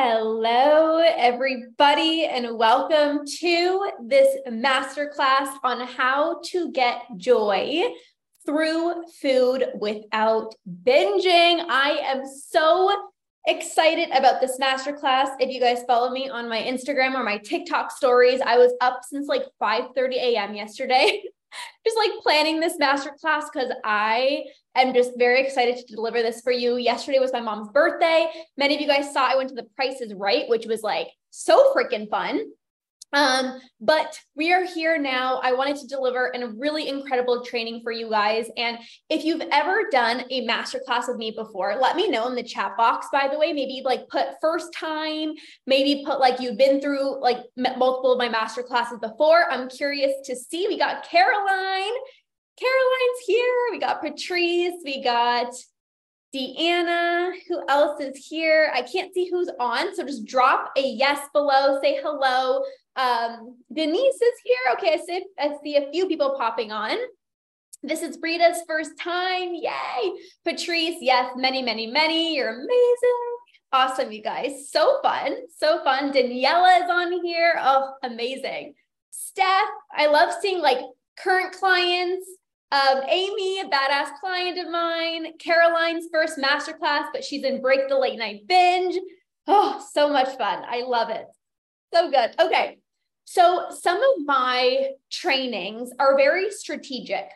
Hello, everybody, and welcome to this masterclass on how to get joy through food without binging. I am so excited about this masterclass. If you guys follow me on my Instagram or my TikTok stories, I was up since like 5 30 a.m. yesterday. just like planning this masterclass because I am just very excited to deliver this for you. Yesterday was my mom's birthday. Many of you guys saw I went to the Price is Right, which was like so freaking fun. Um, but we are here now. I wanted to deliver a really incredible training for you guys. And if you've ever done a masterclass with me before, let me know in the chat box, by the way. Maybe like put first time, maybe put like you've been through like multiple of my masterclasses before. I'm curious to see. We got Caroline. Caroline's here. We got Patrice. We got Deanna, who else is here? I can't see who's on, so just drop a yes below, say hello. Um, Denise is here. Okay, I see, I see a few people popping on. This is Brita's first time. Yay. Patrice, yes, many, many, many. You're amazing. Awesome, you guys. So fun. So fun. Daniela is on here. Oh, amazing. Steph, I love seeing like current clients. Um, Amy, a badass client of mine. Caroline's first masterclass, but she's in Break the Late Night Binge. Oh, so much fun. I love it. So good. Okay. So, some of my trainings are very strategic.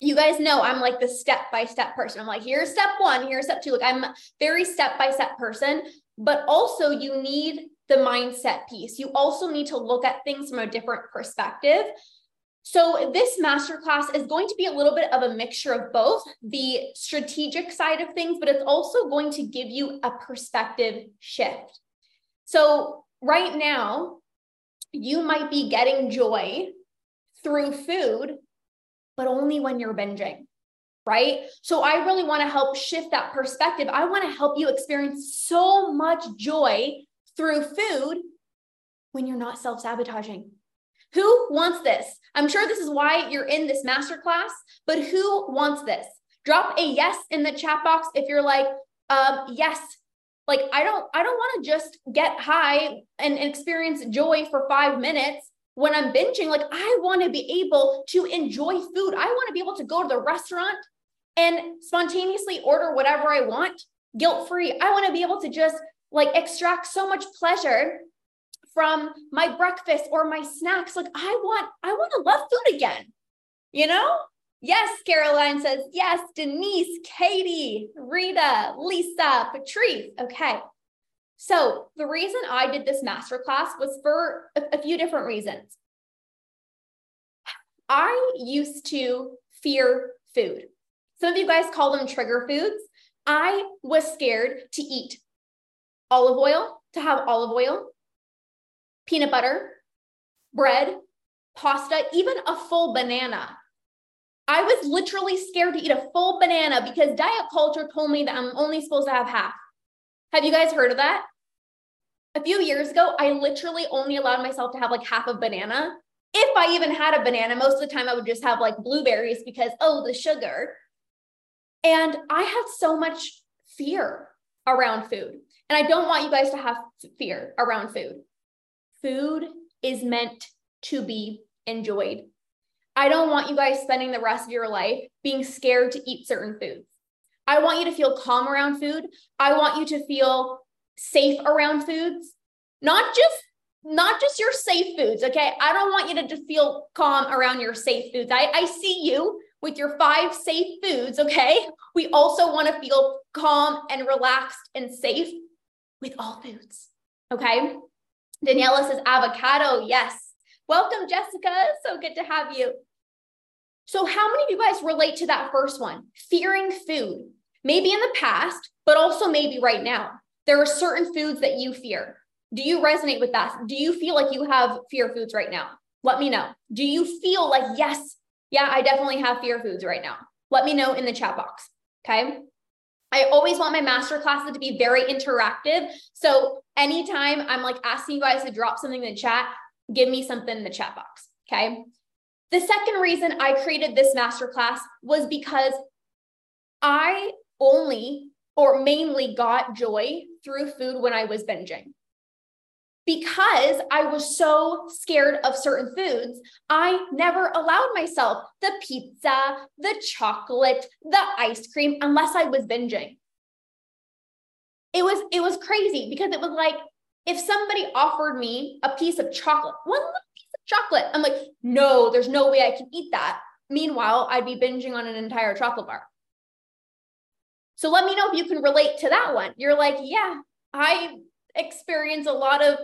You guys know I'm like the step by step person. I'm like, here's step one, here's step two. Like, I'm very step by step person, but also you need the mindset piece. You also need to look at things from a different perspective. So, this masterclass is going to be a little bit of a mixture of both the strategic side of things, but it's also going to give you a perspective shift. So, right now, you might be getting joy through food, but only when you're binging, right? So I really want to help shift that perspective. I want to help you experience so much joy through food when you're not self sabotaging. Who wants this? I'm sure this is why you're in this masterclass, but who wants this? Drop a yes in the chat box if you're like, um, yes, like I don't I don't want to just get high and experience joy for 5 minutes when I'm binging. Like I want to be able to enjoy food. I want to be able to go to the restaurant and spontaneously order whatever I want, guilt free. I want to be able to just like extract so much pleasure from my breakfast or my snacks. Like I want I want to love food again. You know? Yes, Caroline says, yes, Denise, Katie, Rita, Lisa, Patrice. Okay. So the reason I did this masterclass was for a, a few different reasons. I used to fear food. Some of you guys call them trigger foods. I was scared to eat olive oil, to have olive oil, peanut butter, bread, pasta, even a full banana. I was literally scared to eat a full banana because diet culture told me that I'm only supposed to have half. Have you guys heard of that? A few years ago, I literally only allowed myself to have like half a banana. If I even had a banana, most of the time I would just have like blueberries because, oh, the sugar. And I had so much fear around food. And I don't want you guys to have fear around food. Food is meant to be enjoyed. I don't want you guys spending the rest of your life being scared to eat certain foods. I want you to feel calm around food. I want you to feel safe around foods, not just not just your safe foods, okay? I don't want you to just feel calm around your safe foods. I, I see you with your five safe foods, okay? We also want to feel calm and relaxed and safe with all foods, okay? Daniela says avocado, yes. Welcome, Jessica. So good to have you. So, how many of you guys relate to that first one? Fearing food, maybe in the past, but also maybe right now. There are certain foods that you fear. Do you resonate with that? Do you feel like you have fear foods right now? Let me know. Do you feel like, yes, yeah, I definitely have fear foods right now? Let me know in the chat box. Okay. I always want my master classes to be very interactive. So anytime I'm like asking you guys to drop something in the chat, give me something in the chat box. Okay. The second reason I created this masterclass was because I only or mainly got joy through food when I was binging. Because I was so scared of certain foods, I never allowed myself the pizza, the chocolate, the ice cream, unless I was binging. It was it was crazy because it was like if somebody offered me a piece of chocolate, one chocolate, I'm like, no, there's no way I can eat that. Meanwhile, I'd be binging on an entire chocolate bar. So let me know if you can relate to that one. You're like, yeah, I experience a lot of,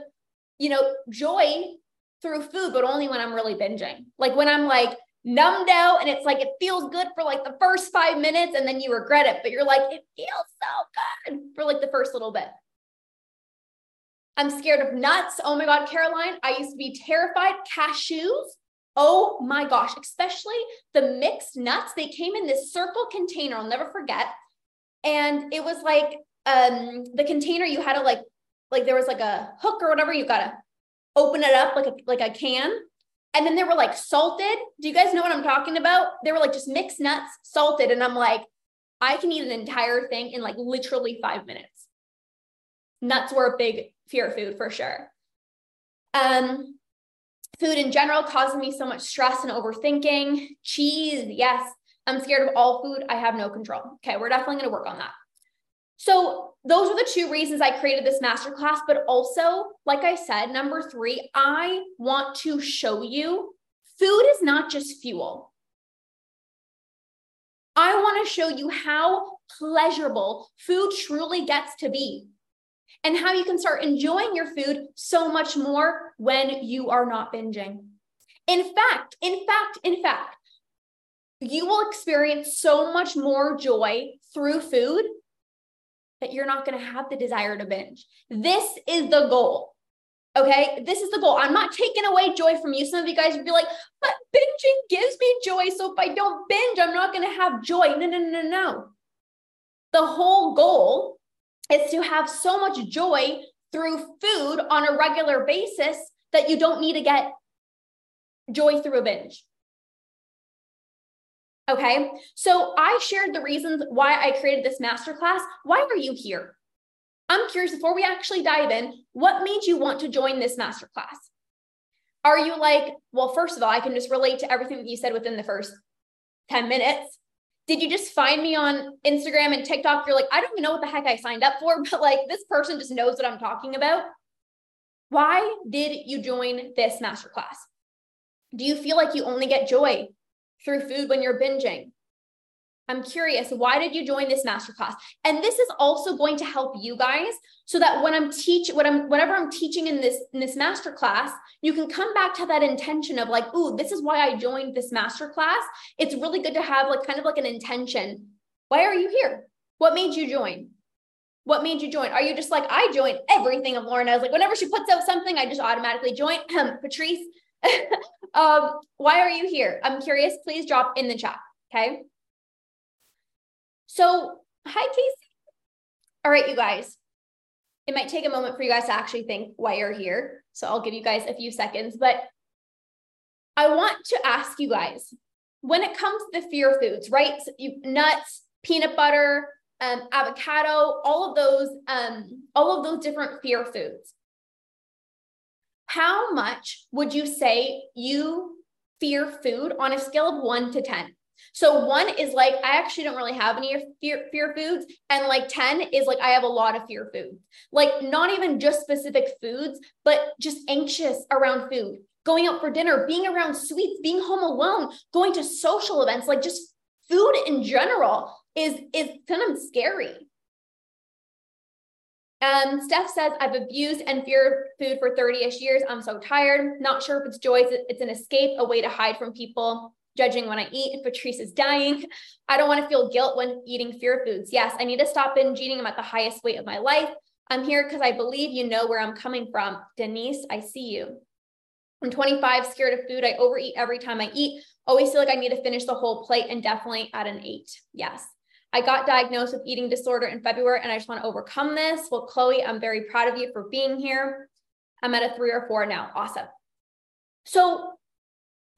you know, joy through food, but only when I'm really binging. Like when I'm like numbed out and it's like it feels good for like the first five minutes and then you regret it, but you're like, it feels so good for like the first little bit. I'm scared of nuts. Oh my God, Caroline, I used to be terrified. Cashews. Oh my gosh, especially the mixed nuts. They came in this circle container. I'll never forget. And it was like um the container you had to like like there was like a hook or whatever you gotta open it up like a like a can and then they were like salted do you guys know what i'm talking about they were like just mixed nuts salted and i'm like i can eat an entire thing in like literally five minutes nuts were a big fear food for sure um food in general causes me so much stress and overthinking cheese yes I'm scared of all food. I have no control. Okay, we're definitely going to work on that. So, those are the two reasons I created this masterclass. But also, like I said, number three, I want to show you food is not just fuel. I want to show you how pleasurable food truly gets to be and how you can start enjoying your food so much more when you are not binging. In fact, in fact, in fact, you will experience so much more joy through food that you're not going to have the desire to binge. This is the goal. Okay, this is the goal. I'm not taking away joy from you. Some of you guys would be like, but binging gives me joy. So if I don't binge, I'm not going to have joy. No, no, no, no. The whole goal is to have so much joy through food on a regular basis that you don't need to get joy through a binge. Okay. So I shared the reasons why I created this masterclass. Why are you here? I'm curious before we actually dive in, what made you want to join this masterclass? Are you like, well, first of all, I can just relate to everything that you said within the first 10 minutes. Did you just find me on Instagram and TikTok? You're like, I don't even know what the heck I signed up for, but like this person just knows what I'm talking about. Why did you join this masterclass? Do you feel like you only get joy through food when you're binging? I'm curious, why did you join this masterclass? And this is also going to help you guys so that when I'm teach what I'm whatever I'm teaching in this in this masterclass, you can come back to that intention of like, ooh, this is why I joined this masterclass. It's really good to have like kind of like an intention. Why are you here? What made you join? What made you join? Are you just like I join everything of Lorna? I was like, whenever she puts out something, I just automatically join. Patrice, um, why are you here? I'm curious. Please drop in the chat. Okay. So, hi, Casey. All right, you guys. It might take a moment for you guys to actually think why you're here. So, I'll give you guys a few seconds. But I want to ask you guys when it comes to the fear foods, right? So you, nuts, peanut butter, um, avocado, all of those, um, all of those different fear foods how much would you say you fear food on a scale of one to 10? So one is like, I actually don't really have any fear, fear foods. And like 10 is like, I have a lot of fear foods. Like not even just specific foods, but just anxious around food, going out for dinner, being around sweets, being home alone, going to social events, like just food in general is, is kind of scary. Um, Steph says, I've abused and feared food for 30 ish years. I'm so tired. Not sure if it's joy, it's an escape, a way to hide from people judging when I eat. Patrice is dying. I don't want to feel guilt when eating fear foods. Yes, I need to stop binge eating. I'm at the highest weight of my life. I'm here because I believe you know where I'm coming from. Denise, I see you. I'm 25, scared of food. I overeat every time I eat. Always feel like I need to finish the whole plate and definitely at an eight. Yes. I got diagnosed with eating disorder in February and I just want to overcome this. Well, Chloe, I'm very proud of you for being here. I'm at a three or four now. Awesome. So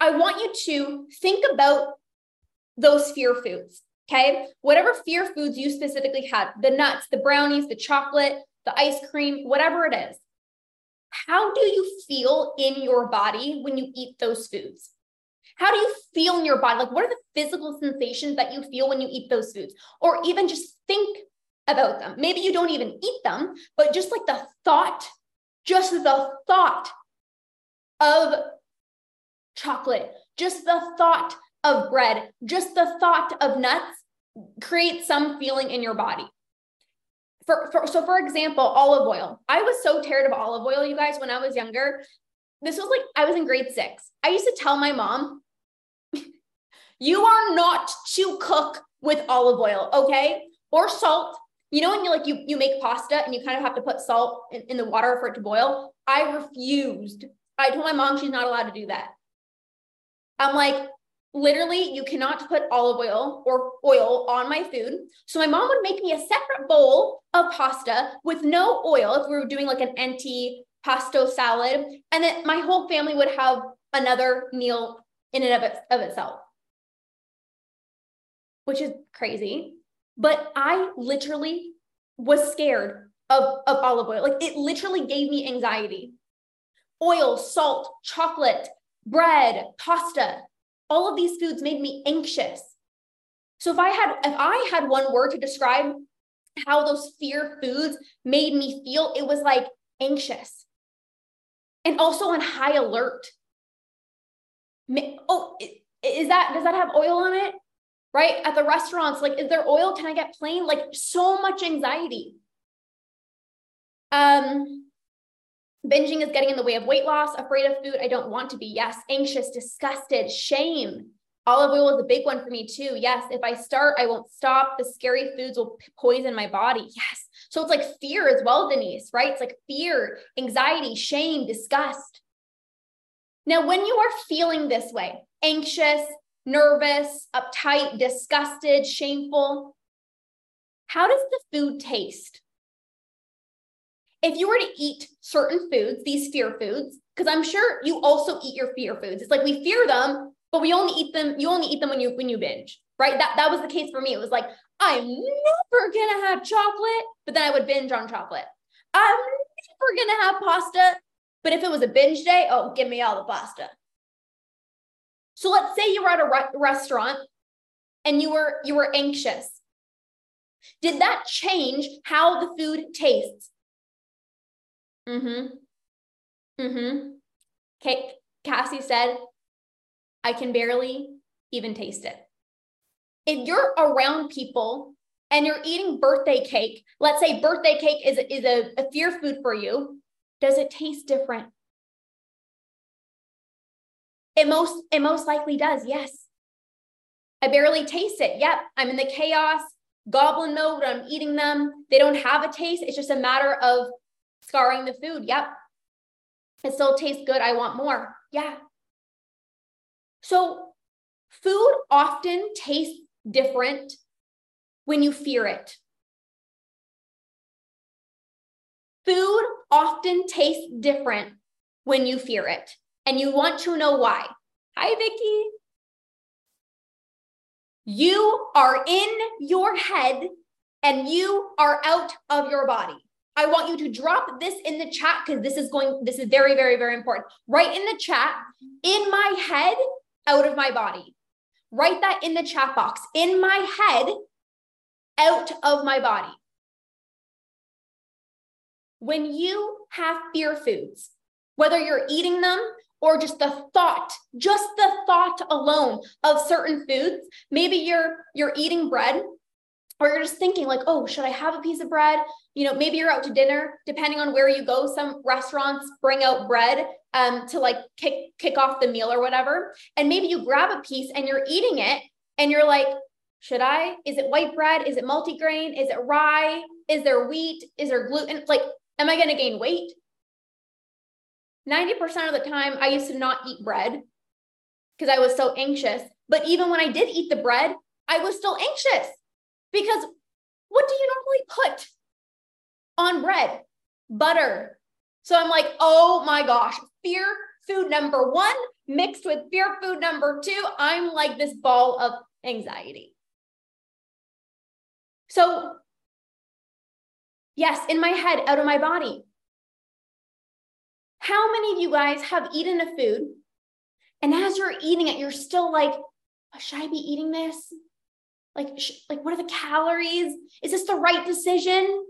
I want you to think about those fear foods. Okay. Whatever fear foods you specifically had the nuts, the brownies, the chocolate, the ice cream, whatever it is. How do you feel in your body when you eat those foods? How do you feel in your body? Like, what are the physical sensations that you feel when you eat those foods? Or even just think about them. Maybe you don't even eat them, but just like the thought, just the thought of chocolate, just the thought of bread, just the thought of nuts creates some feeling in your body. For, for, so for example, olive oil. I was so tired of olive oil, you guys, when I was younger. This was like I was in grade six. I used to tell my mom, you are not to cook with olive oil, okay? Or salt. You know when you like you you make pasta and you kind of have to put salt in, in the water for it to boil? I refused. I told my mom she's not allowed to do that. I'm like, literally you cannot put olive oil or oil on my food. So my mom would make me a separate bowl of pasta with no oil if we were doing like an antipasto salad. And then my whole family would have another meal in and of, it, of itself, which is crazy. But I literally was scared of, of olive oil. Like it literally gave me anxiety. Oil, salt, chocolate, bread, pasta, all of these foods made me anxious. So if I had if I had one word to describe how those fear foods made me feel, it was like anxious. And also on high alert. Oh, is that does that have oil on it? Right? At the restaurants, like, is there oil? Can I get plain? Like so much anxiety. Um, Binging is getting in the way of weight loss, afraid of food. I don't want to be. Yes. Anxious, disgusted, shame. Olive oil is a big one for me too. Yes. If I start, I won't stop. The scary foods will poison my body. Yes. So it's like fear as well, Denise, right? It's like fear, anxiety, shame, disgust. Now, when you are feeling this way, anxious, nervous, uptight, disgusted, shameful, how does the food taste? If you were to eat certain foods, these fear foods, because I'm sure you also eat your fear foods. It's like we fear them, but we only eat them, you only eat them when you when you binge, right? That that was the case for me. It was like, I'm never gonna have chocolate, but then I would binge on chocolate. I'm never gonna have pasta, but if it was a binge day, oh, give me all the pasta. So let's say you were at a re- restaurant and you were you were anxious. Did that change how the food tastes? Mm-hmm. Mm-hmm. Okay. Cassie said, I can barely even taste it. If you're around people and you're eating birthday cake, let's say birthday cake is, is a, a fear food for you, does it taste different? It most, it most likely does, yes. I barely taste it. Yep, I'm in the chaos, goblin mode, I'm eating them. They don't have a taste. It's just a matter of scarring the food. Yep. It still tastes good. I want more. Yeah. So food often tastes different when you fear it. Food often tastes different when you fear it. And you want to know why. Hi, Vicki. You are in your head and you are out of your body. I want you to drop this in the chat because this is going, this is very, very, very important. Write in the chat, in my head, out of my body. Write that in the chat box. In my head, out of my body. When you have fear foods, whether you're eating them or just the thought, just the thought alone of certain foods, maybe you're you're eating bread or you're just thinking like, oh, should I have a piece of bread? You know, maybe you're out to dinner, depending on where you go. Some restaurants bring out bread um, to like kick kick off the meal or whatever. And maybe you grab a piece and you're eating it and you're like, should I? Is it white bread? Is it multigrain? Is it rye? Is there wheat? Is there gluten? Like, am I going to gain weight? 90% of the time, I used to not eat bread because I was so anxious. But even when I did eat the bread, I was still anxious because what do you normally put on bread? Butter. So I'm like, oh my gosh, fear food number one mixed with fear food number two. I'm like this ball of anxiety. So Yes, in my head, out of my body. How many of you guys have eaten a food and as you're eating it, you're still like, should I be eating this? Like, sh- like what are the calories? Is this the right decision?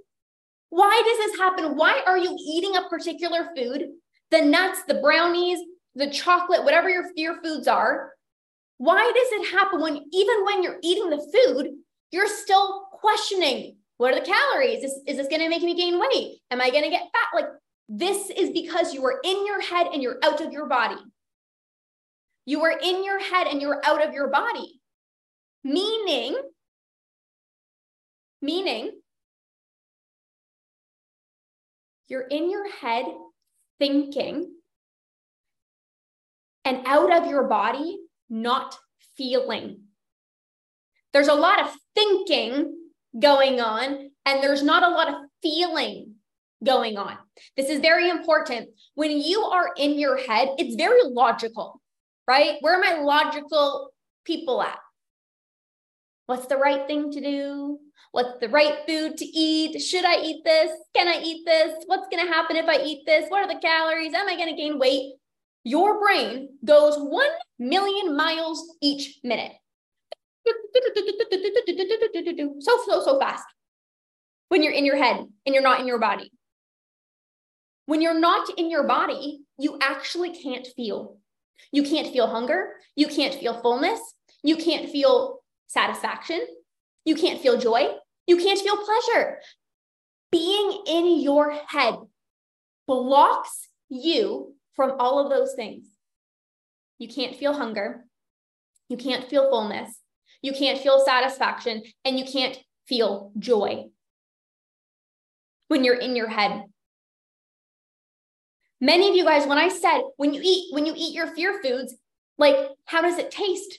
Why does this happen? Why are you eating a particular food? The nuts, the brownies, the chocolate, whatever your, your foods are. Why does it happen when even when you're eating the food, you're still questioning what are the calories? Is, is this going to make me gain weight? Am I going to get fat? Like this is because you are in your head and you're out of your body. You are in your head and you're out of your body. Meaning, meaning, you're in your head thinking and out of your body, not feeling. There's a lot of thinking going on, and there's not a lot of feeling going on. This is very important. When you are in your head, it's very logical right? Where are my logical people at? What's the right thing to do? What's the right food to eat? Should I eat this? Can I eat this? What's going to happen if I eat this? What are the calories? Am I going to gain weight? Your brain goes 1 million miles each minute. So, so, so fast when you're in your head and you're not in your body. When you're not in your body, you actually can't feel. You can't feel hunger. You can't feel fullness. You can't feel satisfaction. You can't feel joy. You can't feel pleasure. Being in your head blocks you from all of those things. You can't feel hunger. You can't feel fullness. You can't feel satisfaction. And you can't feel joy when you're in your head. Many of you guys, when I said when you eat, when you eat your fear foods, like how does it taste?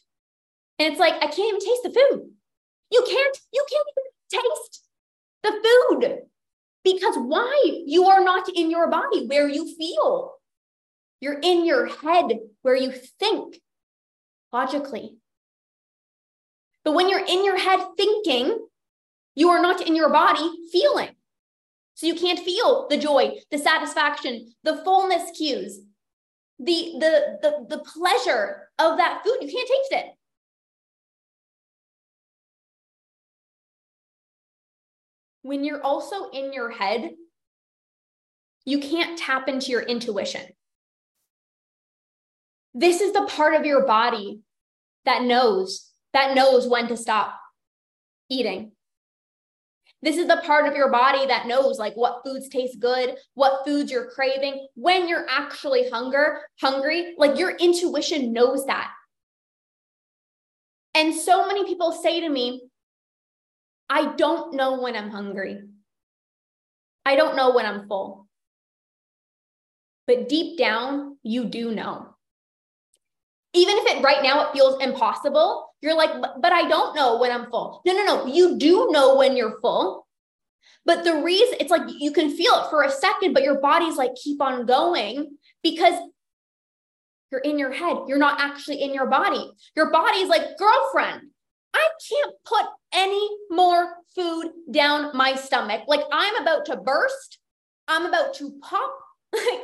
And it's like, I can't even taste the food. You can't, you can't even taste the food. Because why? You are not in your body where you feel. You're in your head where you think logically. But when you're in your head thinking, you are not in your body feeling. So you can't feel the joy, the satisfaction, the fullness cues, the, the, the, the pleasure of that food. You can't taste it. When you're also in your head, you can't tap into your intuition. This is the part of your body that knows, that knows when to stop eating. This is the part of your body that knows like what foods taste good, what foods you're craving, when you're actually hunger, hungry, like your intuition knows that. And so many people say to me, I don't know when I'm hungry. I don't know when I'm full. But deep down, you do know. Even if it right now it feels impossible, you're like, but I don't know when I'm full. No, no, no. You do know when you're full. But the reason it's like you can feel it for a second, but your body's like, keep on going because you're in your head. You're not actually in your body. Your body's like, girlfriend, I can't put any more food down my stomach. Like I'm about to burst. I'm about to pop. Like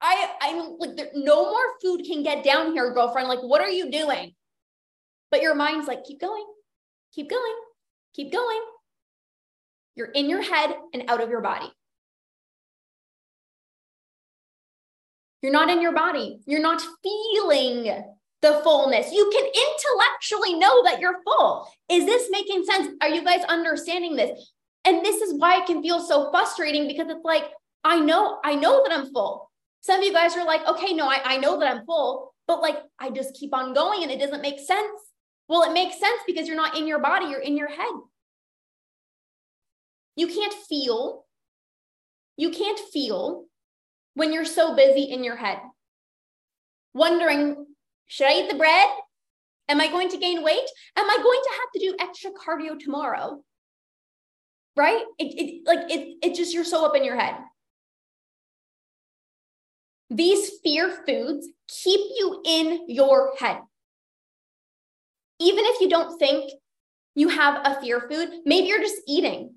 I, I'm like, there, no more food can get down here, girlfriend. Like, what are you doing? But your mind's like, keep going, keep going, keep going. You're in your head and out of your body. You're not in your body. You're not feeling the fullness. You can intellectually know that you're full. Is this making sense? Are you guys understanding this? And this is why it can feel so frustrating because it's like, I know, I know that I'm full. Some of you guys are like, okay, no, I, I know that I'm full, but like I just keep on going and it doesn't make sense. Well, it makes sense because you're not in your body, you're in your head. You can't feel. You can't feel when you're so busy in your head, wondering, should I eat the bread? Am I going to gain weight? Am I going to have to do extra cardio tomorrow? Right? It, it like it, it just you're so up in your head. These fear foods keep you in your head. Even if you don't think you have a fear food, maybe you're just eating.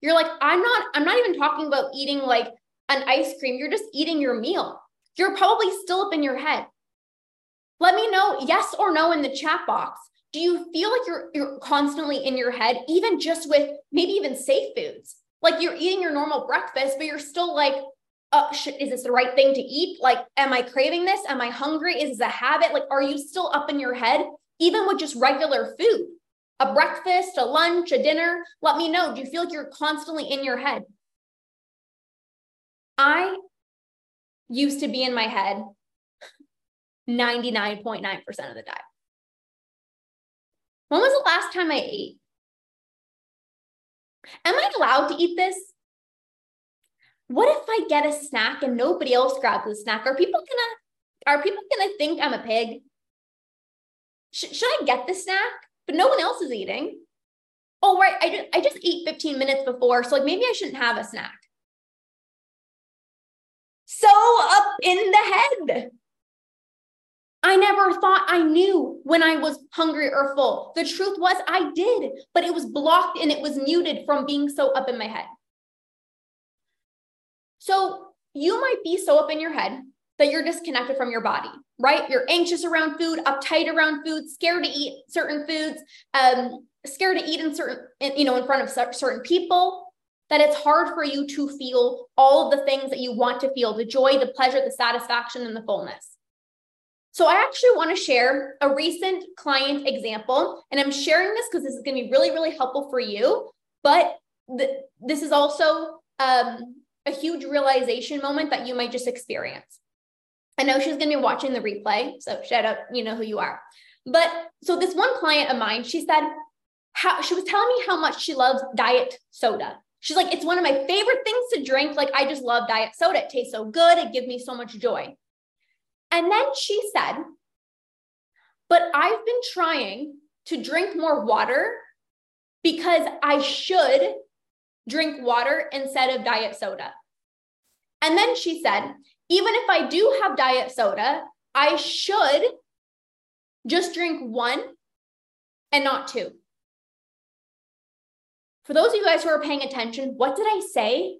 You're like, I'm not, I'm not even talking about eating like an ice cream. You're just eating your meal. You're probably still up in your head. Let me know yes or no in the chat box. Do you feel like you're you're constantly in your head, even just with maybe even safe foods? Like you're eating your normal breakfast, but you're still like, oh, is this the right thing to eat? Like, am I craving this? Am I hungry? Is this a habit? Like, are you still up in your head, even with just regular food? A breakfast, a lunch, a dinner? Let me know. Do you feel like you're constantly in your head? I used to be in my head 99.9% of the time. When was the last time I ate? Am I allowed to eat this? What if I get a snack and nobody else grabs the snack? Are people gonna are people gonna think I'm a pig? Sh- should I get the snack? But no one else is eating. Oh, right. I just I just ate 15 minutes before. So like maybe I shouldn't have a snack. So up in the head. I never thought I knew when I was hungry or full. The truth was, I did, but it was blocked and it was muted from being so up in my head. So you might be so up in your head that you're disconnected from your body, right? You're anxious around food, uptight around food, scared to eat certain foods, um, scared to eat in certain, you know, in front of certain people. That it's hard for you to feel all of the things that you want to feel the joy, the pleasure, the satisfaction, and the fullness. So I actually want to share a recent client example, and I'm sharing this because this is going to be really, really helpful for you. But th- this is also um, a huge realization moment that you might just experience. I know she's going to be watching the replay, so shout out, you know who you are. But so this one client of mine, she said, how she was telling me how much she loves diet soda. She's like, it's one of my favorite things to drink. Like, I just love diet soda. It tastes so good. It gives me so much joy. And then she said, But I've been trying to drink more water because I should drink water instead of diet soda. And then she said, Even if I do have diet soda, I should just drink one and not two. For those of you guys who are paying attention, what did I say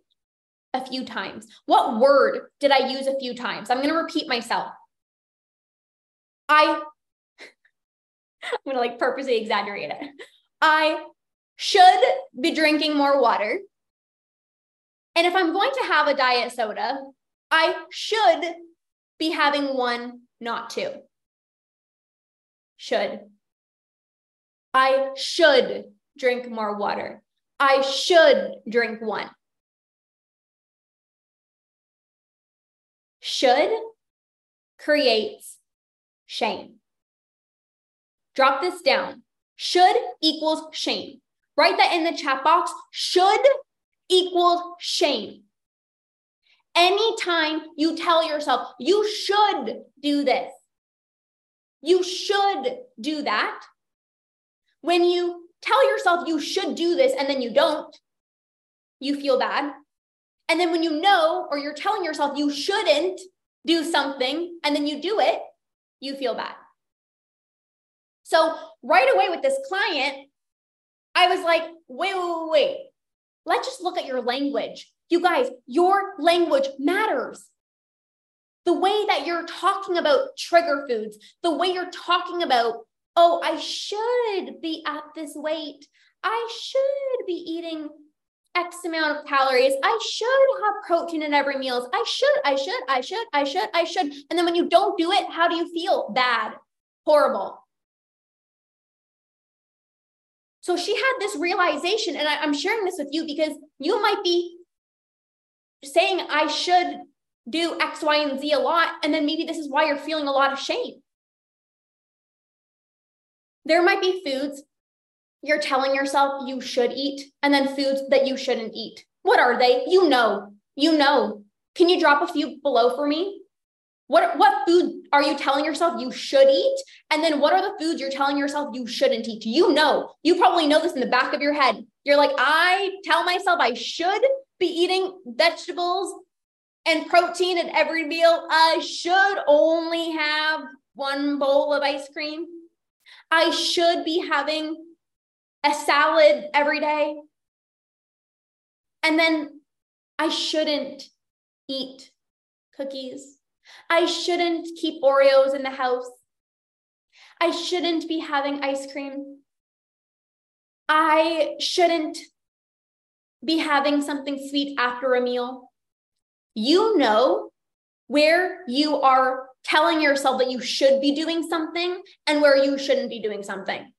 a few times? What word did I use a few times? I'm going to repeat myself. I, I'm to like purposely exaggerate it. I should be drinking more water. And if I'm going to have a diet soda, I should be having one, not two. Should. I should drink more water. I should drink one. Should creates shame. Drop this down. Should equals shame. Write that in the chat box. Should equals shame. Anytime you tell yourself, you should do this, you should do that. When you tell yourself you should do this and then you don't, you feel bad. And then when you know, or you're telling yourself you shouldn't do something and then you do it, you feel bad. So right away with this client, I was like, wait, wait, wait. Let's just look at your language. You guys, your language matters. The way that you're talking about trigger foods, the way you're talking about, oh, I should be at this weight. I should be eating X amount of calories. I should have protein in every meal. I should, I should, I should, I should, I should. And then when you don't do it, how do you feel? Bad, horrible. So she had this realization, and I, am sharing this with you because you might be saying, I should do X, Y, and Z a lot. And then maybe this is why you're feeling a lot of shame. There might be foods you're telling yourself you should eat, and then foods that you shouldn't eat. What are they? You know, you know. Can you drop a few below for me? What, what food are you telling yourself you should eat? And then what are the foods you're telling yourself you shouldn't eat? You know, you probably know this in the back of your head. You're like, I tell myself I should be eating vegetables and protein at every meal. I should only have one bowl of ice cream. I should be having a salad every day. And then I shouldn't eat cookies. I shouldn't keep Oreos in the house. I shouldn't be having ice cream. I shouldn't be having something sweet after a meal. You know where you are telling yourself that you should be doing something and where you shouldn't be doing something.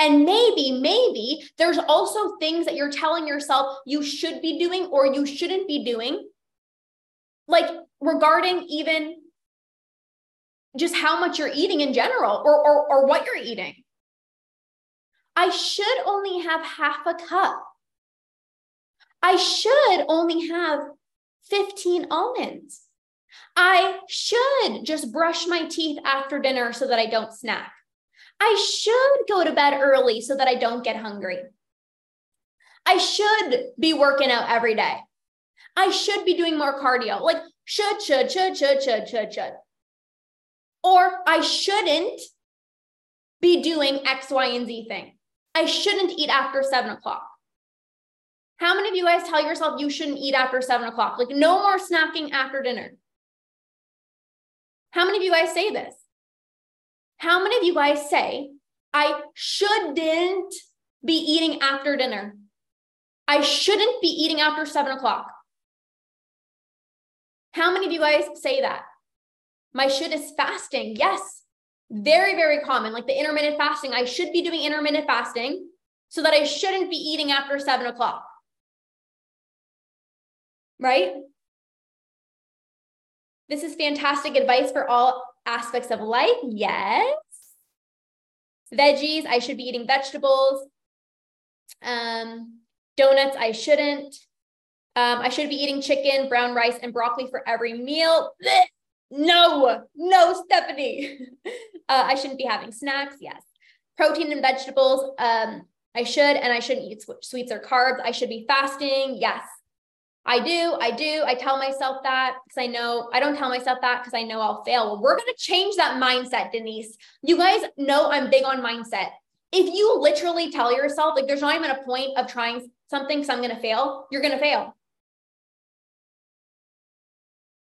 And maybe, maybe there's also things that you're telling yourself you should be doing or you shouldn't be doing, like regarding even just how much you're eating in general or, or, or what you're eating. I should only have half a cup. I should only have 15 almonds. I should just brush my teeth after dinner so that I don't snack. I should go to bed early so that I don't get hungry. I should be working out every day. I should be doing more cardio. Like, should, should, should, should, should, should, should. Or I shouldn't be doing X, Y, and Z thing. I shouldn't eat after seven o'clock. How many of you guys tell yourself you shouldn't eat after seven o'clock? Like, no more snacking after dinner. How many of you guys say this? How many of you guys say, I shouldn't be eating after dinner? I shouldn't be eating after seven o'clock. How many of you guys say that? My should is fasting. Yes. Very, very common. Like the intermittent fasting. I should be doing intermittent fasting so that I shouldn't be eating after seven o'clock. Right? This is fantastic advice for all aspects of life. Yes. Veggies, I should be eating vegetables. Um, donuts, I shouldn't. Um, I should be eating chicken, brown rice, and broccoli for every meal. Blech. No, no, Stephanie. uh, I shouldn't be having snacks. Yes. Protein and vegetables. Um, I should, and I shouldn't eat sweets or carbs. I should be fasting. Yes. I do, I do. I tell myself that because I know I don't tell myself that because I know I'll fail. Well, we're going to change that mindset, Denise. You guys know I'm big on mindset. If you literally tell yourself, like, there's not even a point of trying something because I'm going to fail, you're going to fail.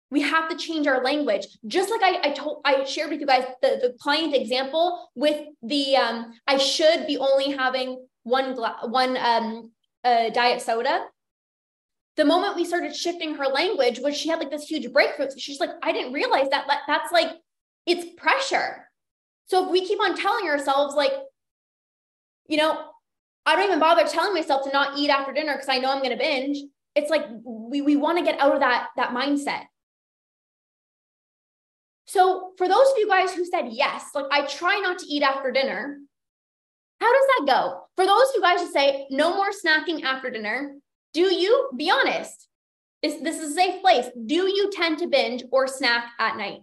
We have to change our language. Just like I, I told, I shared with you guys the, the client example with the, um, I should be only having one, gla- one, um, uh, diet soda the moment we started shifting her language was she had like this huge breakthrough. She's like, I didn't realize that that's like, it's pressure. So if we keep on telling ourselves, like, you know, I don't even bother telling myself to not eat after dinner because I know I'm going to binge. It's like we, we want to get out of that, that mindset. So for those of you guys who said yes, like I try not to eat after dinner, how does that go? For those of you guys who say no more snacking after dinner, do you be honest? Is this is a safe place? Do you tend to binge or snack at night?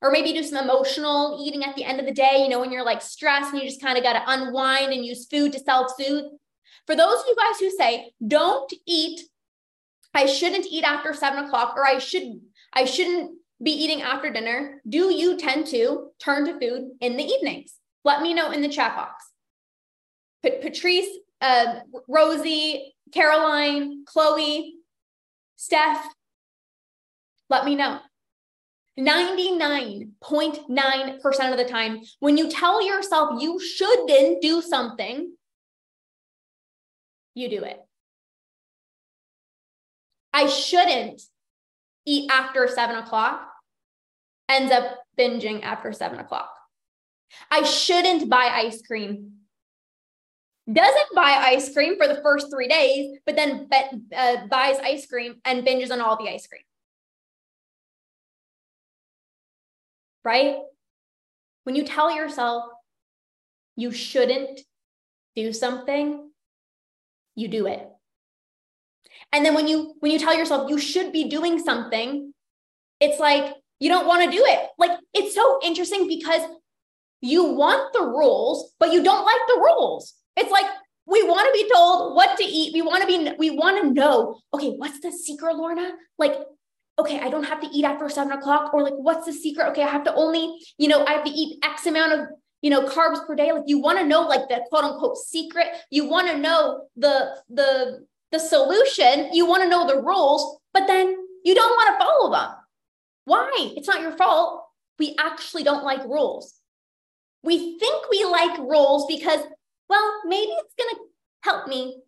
Or maybe do some emotional eating at the end of the day, you know, when you're like stressed and you just kind of got to unwind and use food to self soothe. For those of you guys who say, don't eat, I shouldn't eat after seven o'clock, or I should, I shouldn't be eating after dinner, do you tend to turn to food in the evenings? Let me know in the chat box. Patrice, uh, Rosie, Caroline, Chloe, Steph, let me know. 99.9% of the time, when you tell yourself you shouldn't do something, you do it. I shouldn't eat after seven o'clock, ends up binging after seven o'clock. I shouldn't buy ice cream doesn't buy ice cream for the first three days, but then be- uh, buys ice cream and binges on all the ice cream. Right? When you tell yourself you shouldn't do something, you do it. And then when you when you tell yourself you should be doing something, it's like you don't want to do it. Like it's so interesting because you want the rules, but you don't like the rules. It's like we want to be told what to eat. We want to be, we want to know, okay, what's the secret, Lorna? Like, okay, I don't have to eat after seven o'clock, or like, what's the secret? Okay, I have to only, you know, I have to eat X amount of, you know, carbs per day. Like, you want to know, like, the quote unquote secret. You want to know the, the, the solution, you want to know the rules, but then you don't want to follow them. Why? It's not your fault. We actually don't like rules. We think we like rules because, well, maybe it's going to help me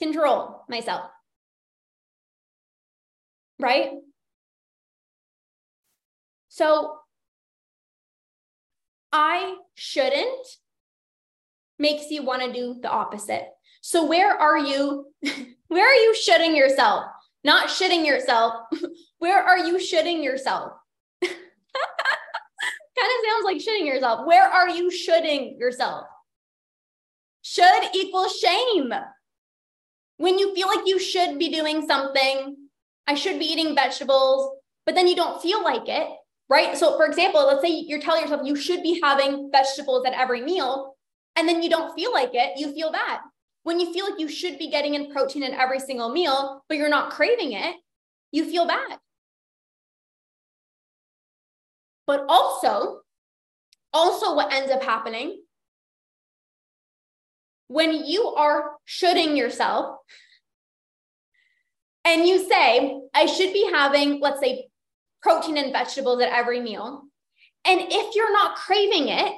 control myself. Right? So I shouldn't makes you want to do the opposite. So where are you? Where are you shitting yourself? Not shitting yourself. Where are you shitting yourself? kind of sounds like shitting yourself. Where are you shitting yourself? Should equal shame. When you feel like you should be doing something, I should be eating vegetables, but then you don't feel like it, right? So, for example, let's say you're telling yourself you should be having vegetables at every meal, and then you don't feel like it, you feel bad. When you feel like you should be getting in protein in every single meal, but you're not craving it, you feel bad. But also, also what ends up happening when you are shoulding yourself and you say, I should be having, let's say, protein and vegetables at every meal. And if you're not craving it,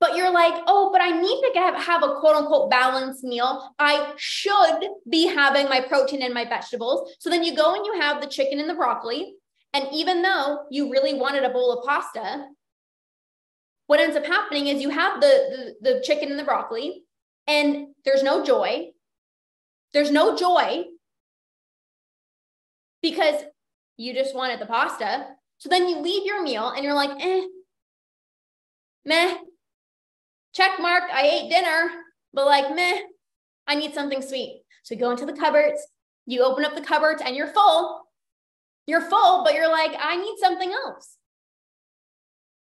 but you're like, oh, but I need to get, have a quote unquote balanced meal. I should be having my protein and my vegetables. So then you go and you have the chicken and the broccoli. And even though you really wanted a bowl of pasta, what ends up happening is you have the, the, the chicken and the broccoli, and there's no joy. There's no joy because you just wanted the pasta. So then you leave your meal and you're like, eh, meh, check mark, I ate dinner, but like, meh, I need something sweet. So you go into the cupboards, you open up the cupboards and you're full. You're full, but you're like, I need something else.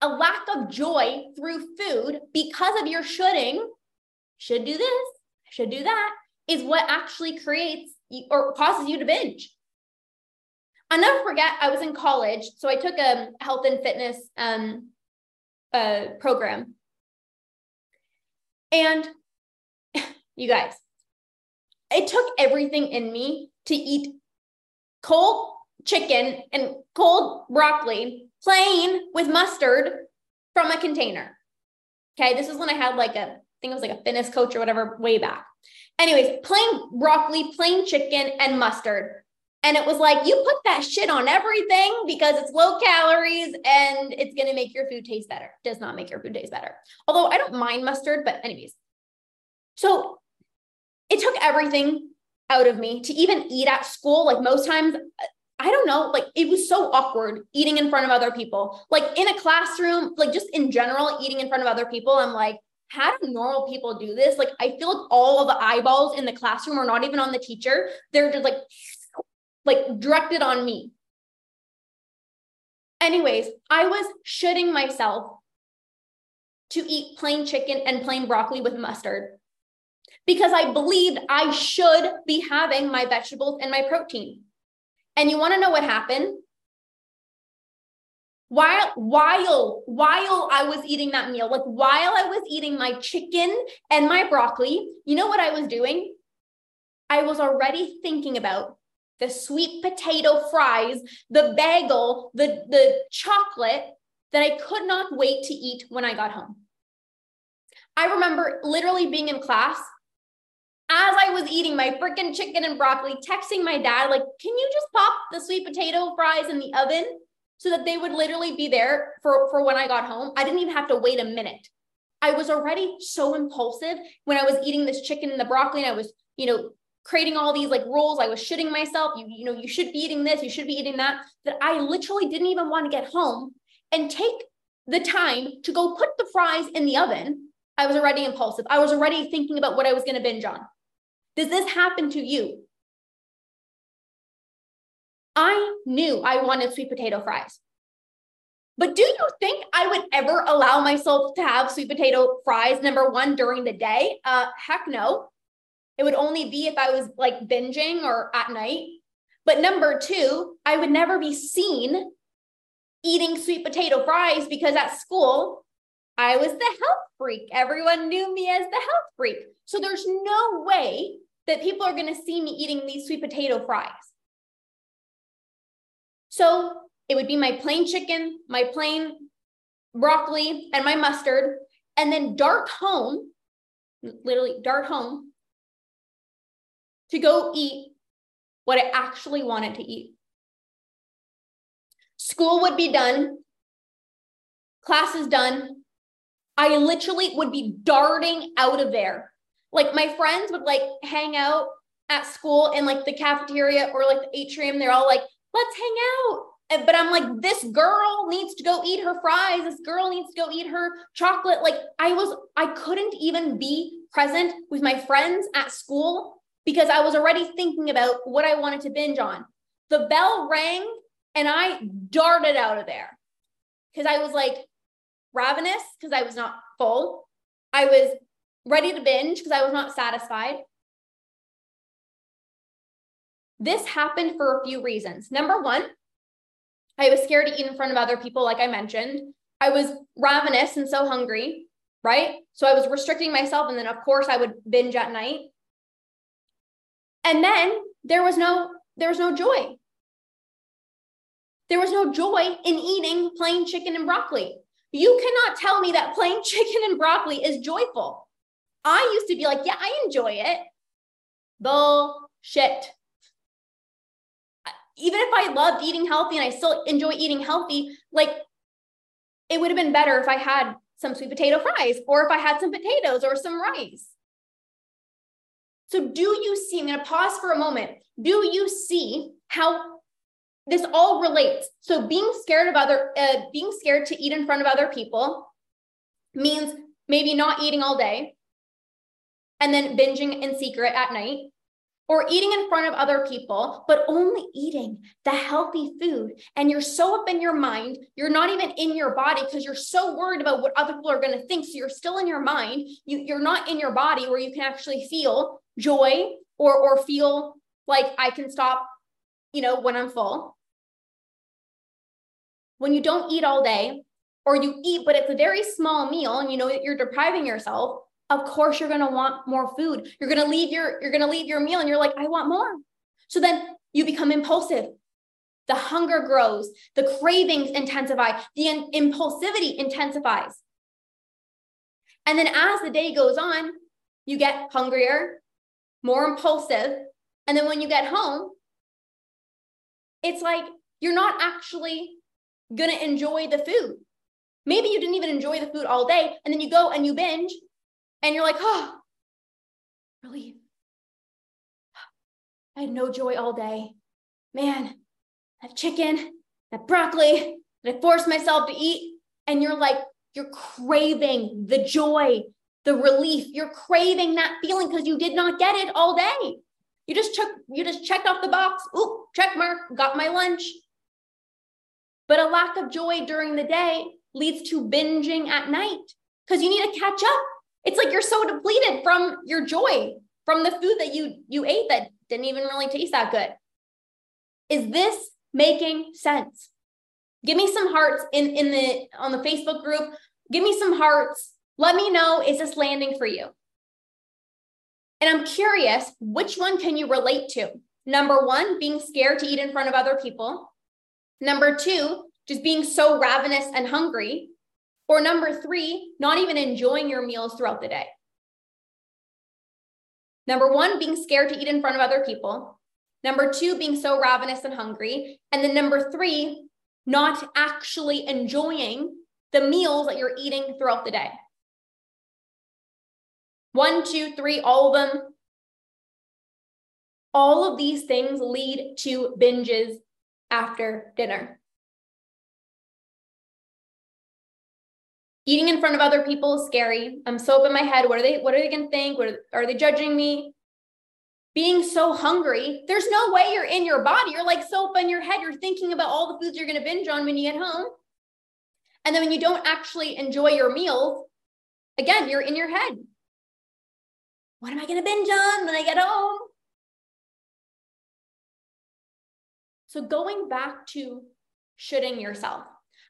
A lack of joy through food because of your shoulding, should do this, should do that, is what actually creates or causes you to binge. I'll never forget, I was in college. So I took a health and fitness um, uh, program. And you guys, it took everything in me to eat cold chicken and cold broccoli, plain with mustard from a container. Okay, this is when I had like a, I think it was like a fitness coach or whatever way back. Anyways, plain broccoli, plain chicken, and mustard. And it was like, you put that shit on everything because it's low calories and it's going to make your food taste better. Does not make your food taste better. Although I don't mind mustard, but anyways. So it took everything out of me to even eat at school. Like most times, I don't know, like it was so awkward eating in front of other people. Like in a classroom, like just in general, eating in front of other people. I'm like, how do normal people do this? Like I feel like all the eyeballs in the classroom are not even on the teacher. They're just like like directed on me. Anyways, I was shitting myself to eat plain chicken and plain broccoli with mustard because I believed I should be having my vegetables and my protein. And you want to know what happened? While while while I was eating that meal, like while I was eating my chicken and my broccoli, you know what I was doing? I was already thinking about the sweet potato fries, the bagel, the, the chocolate that I could not wait to eat when I got home. I remember literally being in class as I was eating my freaking chicken and broccoli, texting my dad, like, can you just pop the sweet potato fries in the oven so that they would literally be there for, for when I got home? I didn't even have to wait a minute. I was already so impulsive when I was eating this chicken and the broccoli and I was, you know, creating all these like rules. I was shitting myself. You, you know, you should be eating this, you should be eating that, that I literally didn't even want to get home and take the time to go put the fries in the oven. I was already impulsive. I was already thinking about what I was going to binge on. Does this happen to you? I knew I wanted sweet potato fries. But do you think I would ever allow myself to have sweet potato fries, number one, during the day? Uh, heck no. It would only be if I was like binging or at night. But number two, I would never be seen eating sweet potato fries because at school, I was the health freak. Everyone knew me as the health freak. So there's no way that people are going to see me eating these sweet potato fries. So it would be my plain chicken, my plain broccoli, and my mustard, and then dart home, literally dart home to go eat what I actually wanted to eat. School would be done, classes done. I literally would be darting out of there. Like my friends would like hang out at school in like the cafeteria or like the atrium. They're all like, let's hang out. But I'm like, this girl needs to go eat her fries. This girl needs to go eat her chocolate. Like I was, I couldn't even be present with my friends at school because I was already thinking about what I wanted to binge on. The bell rang and I darted out of there because I was like ravenous because I was not full. I was ready to binge because I was not satisfied. This happened for a few reasons. Number one, I was scared to eat in front of other people, like I mentioned. I was ravenous and so hungry, right? So I was restricting myself. And then, of course, I would binge at night. And then there was no there was no joy. There was no joy in eating plain chicken and broccoli. You cannot tell me that plain chicken and broccoli is joyful. I used to be like, yeah, I enjoy it. Bullshit. Even if I loved eating healthy and I still enjoy eating healthy, like it would have been better if I had some sweet potato fries or if I had some potatoes or some rice. So, do you see? I'm going to pause for a moment. Do you see how this all relates. So being scared of other, uh, being scared to eat in front of other people means maybe not eating all day and then binging in secret at night or eating in front of other people, but only eating the healthy food. And you're so up in your mind, you're not even in your body because you're so worried about what other people are going to think. So you're still in your mind. You, you're not in your body where you can actually feel joy or, or feel like I can stop you know, when I'm full. When you don't eat all day, or you eat, but it's a very small meal and you know that you're depriving yourself, of course you're gonna want more food. You're gonna leave your, you're gonna leave your meal and you're like, I want more. So then you become impulsive. The hunger grows, the cravings intensify, the in- impulsivity intensifies. And then as the day goes on, you get hungrier, more impulsive. And then when you get home, it's like you're not actually going to enjoy the food. Maybe you didn't even enjoy the food all day. And then you go and you binge and you're like, oh, relief. I had no joy all day. Man, that chicken, that broccoli that I forced myself to eat. And you're like, you're craving the joy, the relief. You're craving that feeling because you did not get it all day. You just took, you just checked off the box. Ooh, check mark, got my lunch. But a lack of joy during the day leads to binging at night because you need to catch up. It's like you're so depleted from your joy, from the food that you you ate that didn't even really taste that good. Is this making sense? Give me some hearts in in the on the Facebook group. Give me some hearts. Let me know is this landing for you? And I'm curious, which one can you relate to? Number one, being scared to eat in front of other people. Number two, just being so ravenous and hungry. Or number three, not even enjoying your meals throughout the day. Number one, being scared to eat in front of other people. Number two, being so ravenous and hungry. And then number three, not actually enjoying the meals that you're eating throughout the day. One, two, three, all of them. All of these things lead to binges after dinner. Eating in front of other people is scary. I'm so up in my head. What are they, what are they gonna think? What are, are they judging me? Being so hungry, there's no way you're in your body. You're like so up in your head. You're thinking about all the foods you're gonna binge on when you get home. And then when you don't actually enjoy your meals, again, you're in your head. What am I going to binge on when I get home? So, going back to shoulding yourself,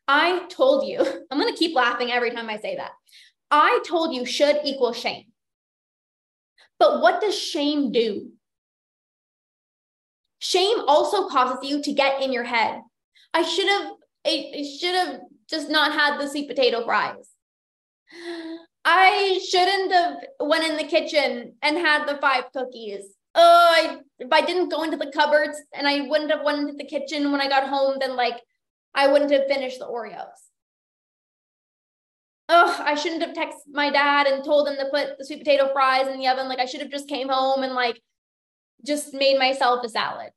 I told you, I'm going to keep laughing every time I say that. I told you should equal shame. But what does shame do? Shame also causes you to get in your head. I should have I should have just not had the sweet potato fries. I shouldn't have went in the kitchen and had the five cookies. Oh, I, if I didn't go into the cupboards and I wouldn't have went into the kitchen when I got home, then like I wouldn't have finished the Oreos. Oh, I shouldn't have texted my dad and told him to put the sweet potato fries in the oven. Like I should have just came home and like just made myself a salad.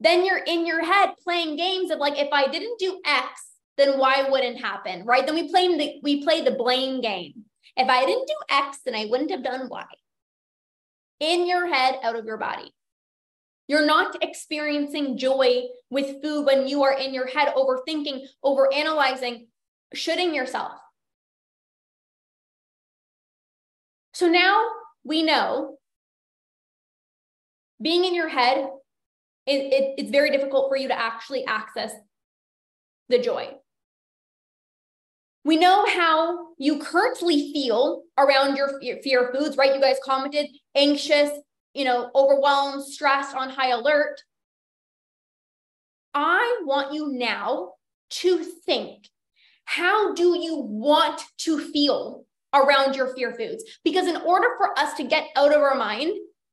Then you're in your head playing games of like, if I didn't do X, then why wouldn't happen, right? Then we play the we play the blame game. If I didn't do X, then I wouldn't have done Y. In your head, out of your body. You're not experiencing joy with food when you are in your head overthinking, over analyzing, shooting yourself. So now we know being in your head, it, it, it's very difficult for you to actually access the joy. We know how you currently feel around your fear foods, right? You guys commented anxious, you know, overwhelmed, stressed, on high alert. I want you now to think how do you want to feel around your fear foods? Because in order for us to get out of our mind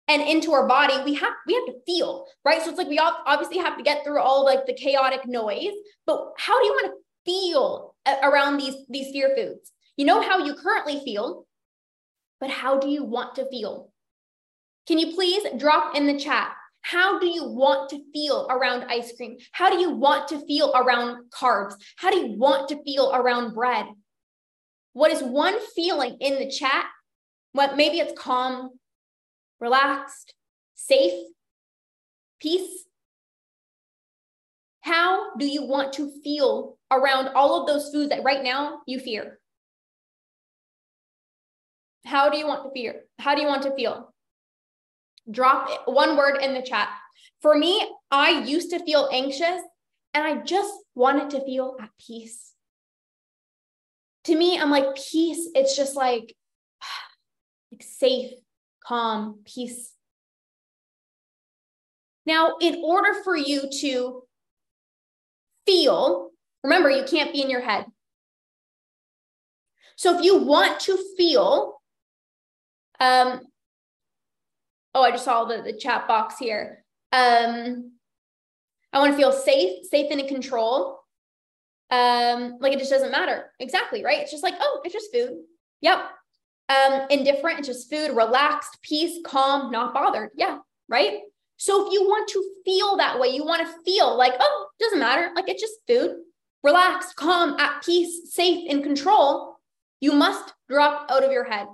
and into our body, we have we have to feel, right? So it's like we obviously have to get through all like the chaotic noise, but how do you want to feel around these these fear foods? You know how you currently feel, but how do you want to feel? Can you please drop in the chat how do you want to feel around ice cream? How do you want to feel around carbs? How do you want to feel around bread? What is one feeling in the chat? What maybe it's calm, relaxed, safe, peace. How do you want to feel around all of those foods that right now you fear? How do you want to fear? How do you want to feel? Drop one word in the chat. For me, I used to feel anxious and I just wanted to feel at peace. To me, I'm like, peace, it's just like, like safe, calm, peace. Now, in order for you to feel, remember, you can't be in your head. So if you want to feel, um, oh, I just saw the, the chat box here. Um, I want to feel safe, safe and in control. Um, like it just doesn't matter. Exactly, right? It's just like, oh, it's just food. Yep. Um, indifferent, it's just food, relaxed, peace, calm, not bothered. Yeah, right? So if you want to feel that way, you want to feel like, oh, doesn't matter. Like it's just food, relaxed, calm, at peace, safe, in control, you must drop out of your head.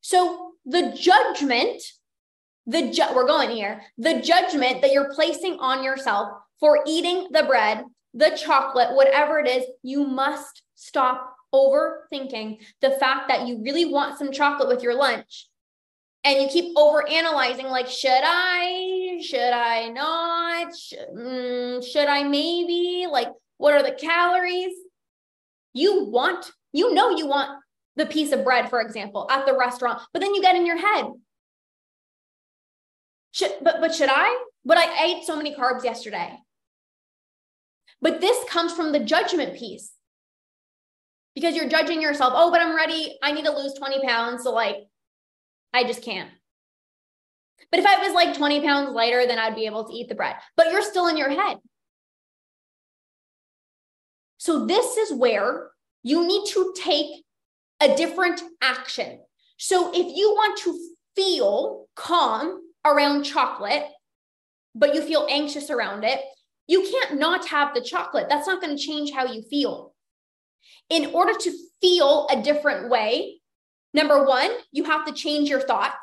So the judgment the ju- we're going here. The judgment that you're placing on yourself for eating the bread the chocolate whatever it is you must stop overthinking the fact that you really want some chocolate with your lunch. And you keep over analyzing like should i should i not mm, should i maybe like what are the calories? You want you know you want the piece of bread for example at the restaurant but then you get in your head should, but but should I? But I ate so many carbs yesterday. But this comes from the judgment piece. Because you're judging yourself. Oh, but I'm ready. I need to lose 20 pounds. So like I just can't. But if I was like 20 pounds lighter, then I'd be able to eat the bread. But you're still in your head. So this is where you need to take a different action. So if you want to feel calm around chocolate, but you feel anxious around it, you can't not have the chocolate. That's not going to change how you feel. In order to feel a different way, number one, you have to change your thoughts,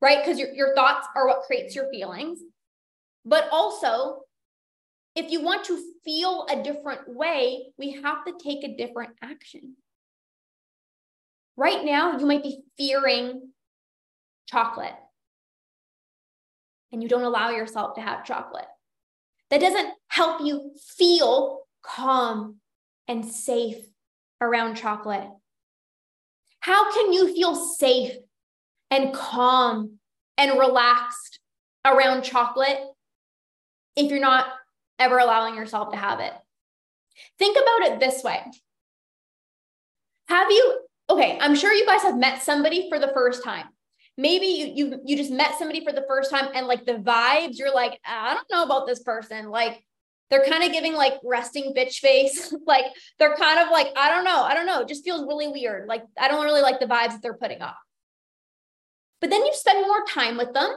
right? Because your, your thoughts are what creates your feelings. But also, if you want to feel a different way, we have to take a different action. Right now, you might be fearing chocolate and you don't allow yourself to have chocolate. That doesn't help you feel calm and safe around chocolate. How can you feel safe and calm and relaxed around chocolate if you're not ever allowing yourself to have it. Think about it this way. Have you, okay, I'm sure you guys have met somebody for the first time. Maybe you you you just met somebody for the first time and like the vibes, you're like, I don't know about this person. Like they're kind of giving like resting bitch face. like they're kind of like, I don't know, I don't know. It just feels really weird. Like I don't really like the vibes that they're putting off. But then you spend more time with them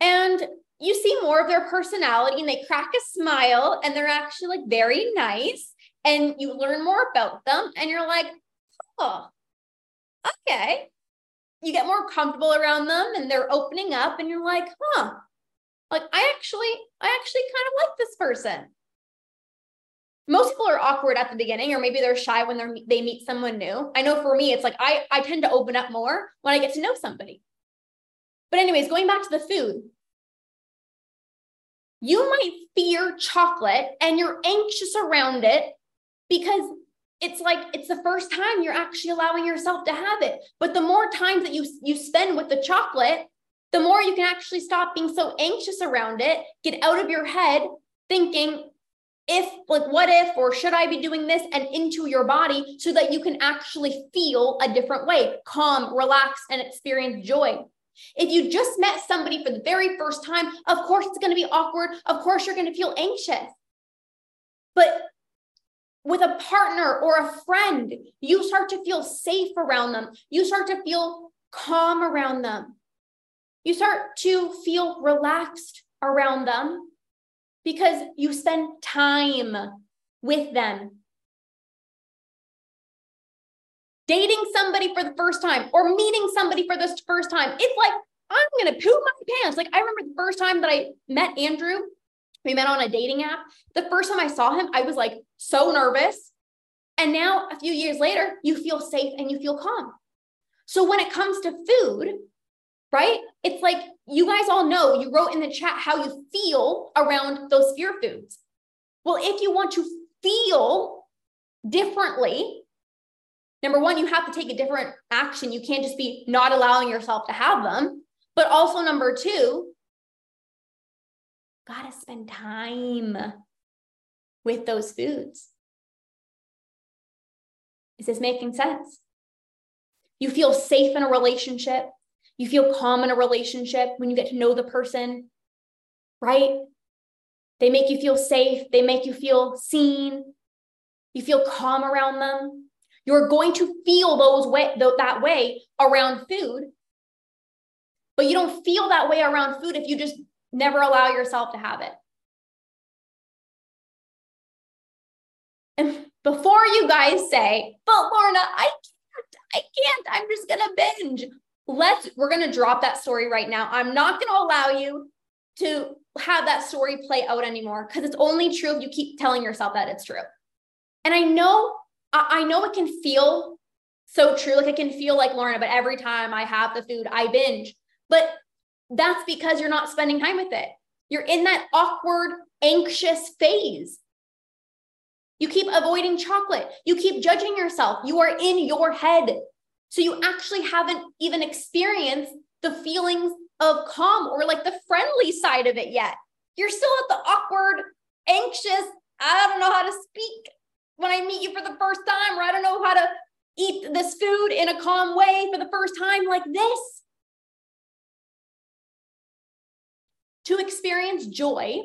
and you see more of their personality and they crack a smile and they're actually like very nice and you learn more about them and you're like, oh, okay. You get more comfortable around them and they're opening up and you're like, huh, like I actually, I actually kind of like this person. Most people are awkward at the beginning, or maybe they're shy when they're they meet someone new. I know for me, it's like I I tend to open up more when I get to know somebody. But anyways, going back to the food, you might fear chocolate and you're anxious around it because it's like it's the first time you're actually allowing yourself to have it but the more times that you you spend with the chocolate the more you can actually stop being so anxious around it get out of your head thinking if like what if or should i be doing this and into your body so that you can actually feel a different way calm relax and experience joy if you just met somebody for the very first time, of course it's going to be awkward. Of course you're going to feel anxious. But with a partner or a friend, you start to feel safe around them. You start to feel calm around them. You start to feel relaxed around them because you spend time with them dating somebody for the first time or meeting somebody for the first time, it's like, I'm going to poop my pants. Like, I remember the first time that I met Andrew, we met on a dating app. The first time I saw him, I was like so nervous. And now, a few years later, you feel safe and you feel calm. So, when it comes to food, right, it's like you guys all know you wrote in the chat how you feel around those fear foods. Well, if you want to feel differently number one, you have to take a different action. You can't just be not allowing yourself to have them. But also, number two, got to spend time with those foods. Is this making sense? You feel safe in a relationship. You feel calm in a relationship when you get to know the person, right? They make you feel safe. They make you feel seen. You feel calm around them. You're going to feel those way that way around food. But you don't feel that way around food if you just never allow yourself to have it. And before you guys say, but Lorna, I can't, I can't, I'm just gonna binge. Let's, we're gonna drop that story right now. I'm not gonna allow you to have that story play out anymore because it's only true if you keep telling yourself that it's true. And I know I, I know it can feel so true. Like it can feel like Lorna, but every time I have the food, I binge. But that's because you're not spending time with it. You're in that awkward, anxious phase. You keep avoiding chocolate. You keep judging yourself. You are in your head. So you actually haven't even experienced the feelings of calm or like the friendly side of it yet. You're still at the awkward, anxious, I don't know how to speak when I meet you for the first time, or I don't know how to eat this food in a calm way for the first time, like this. To experience joy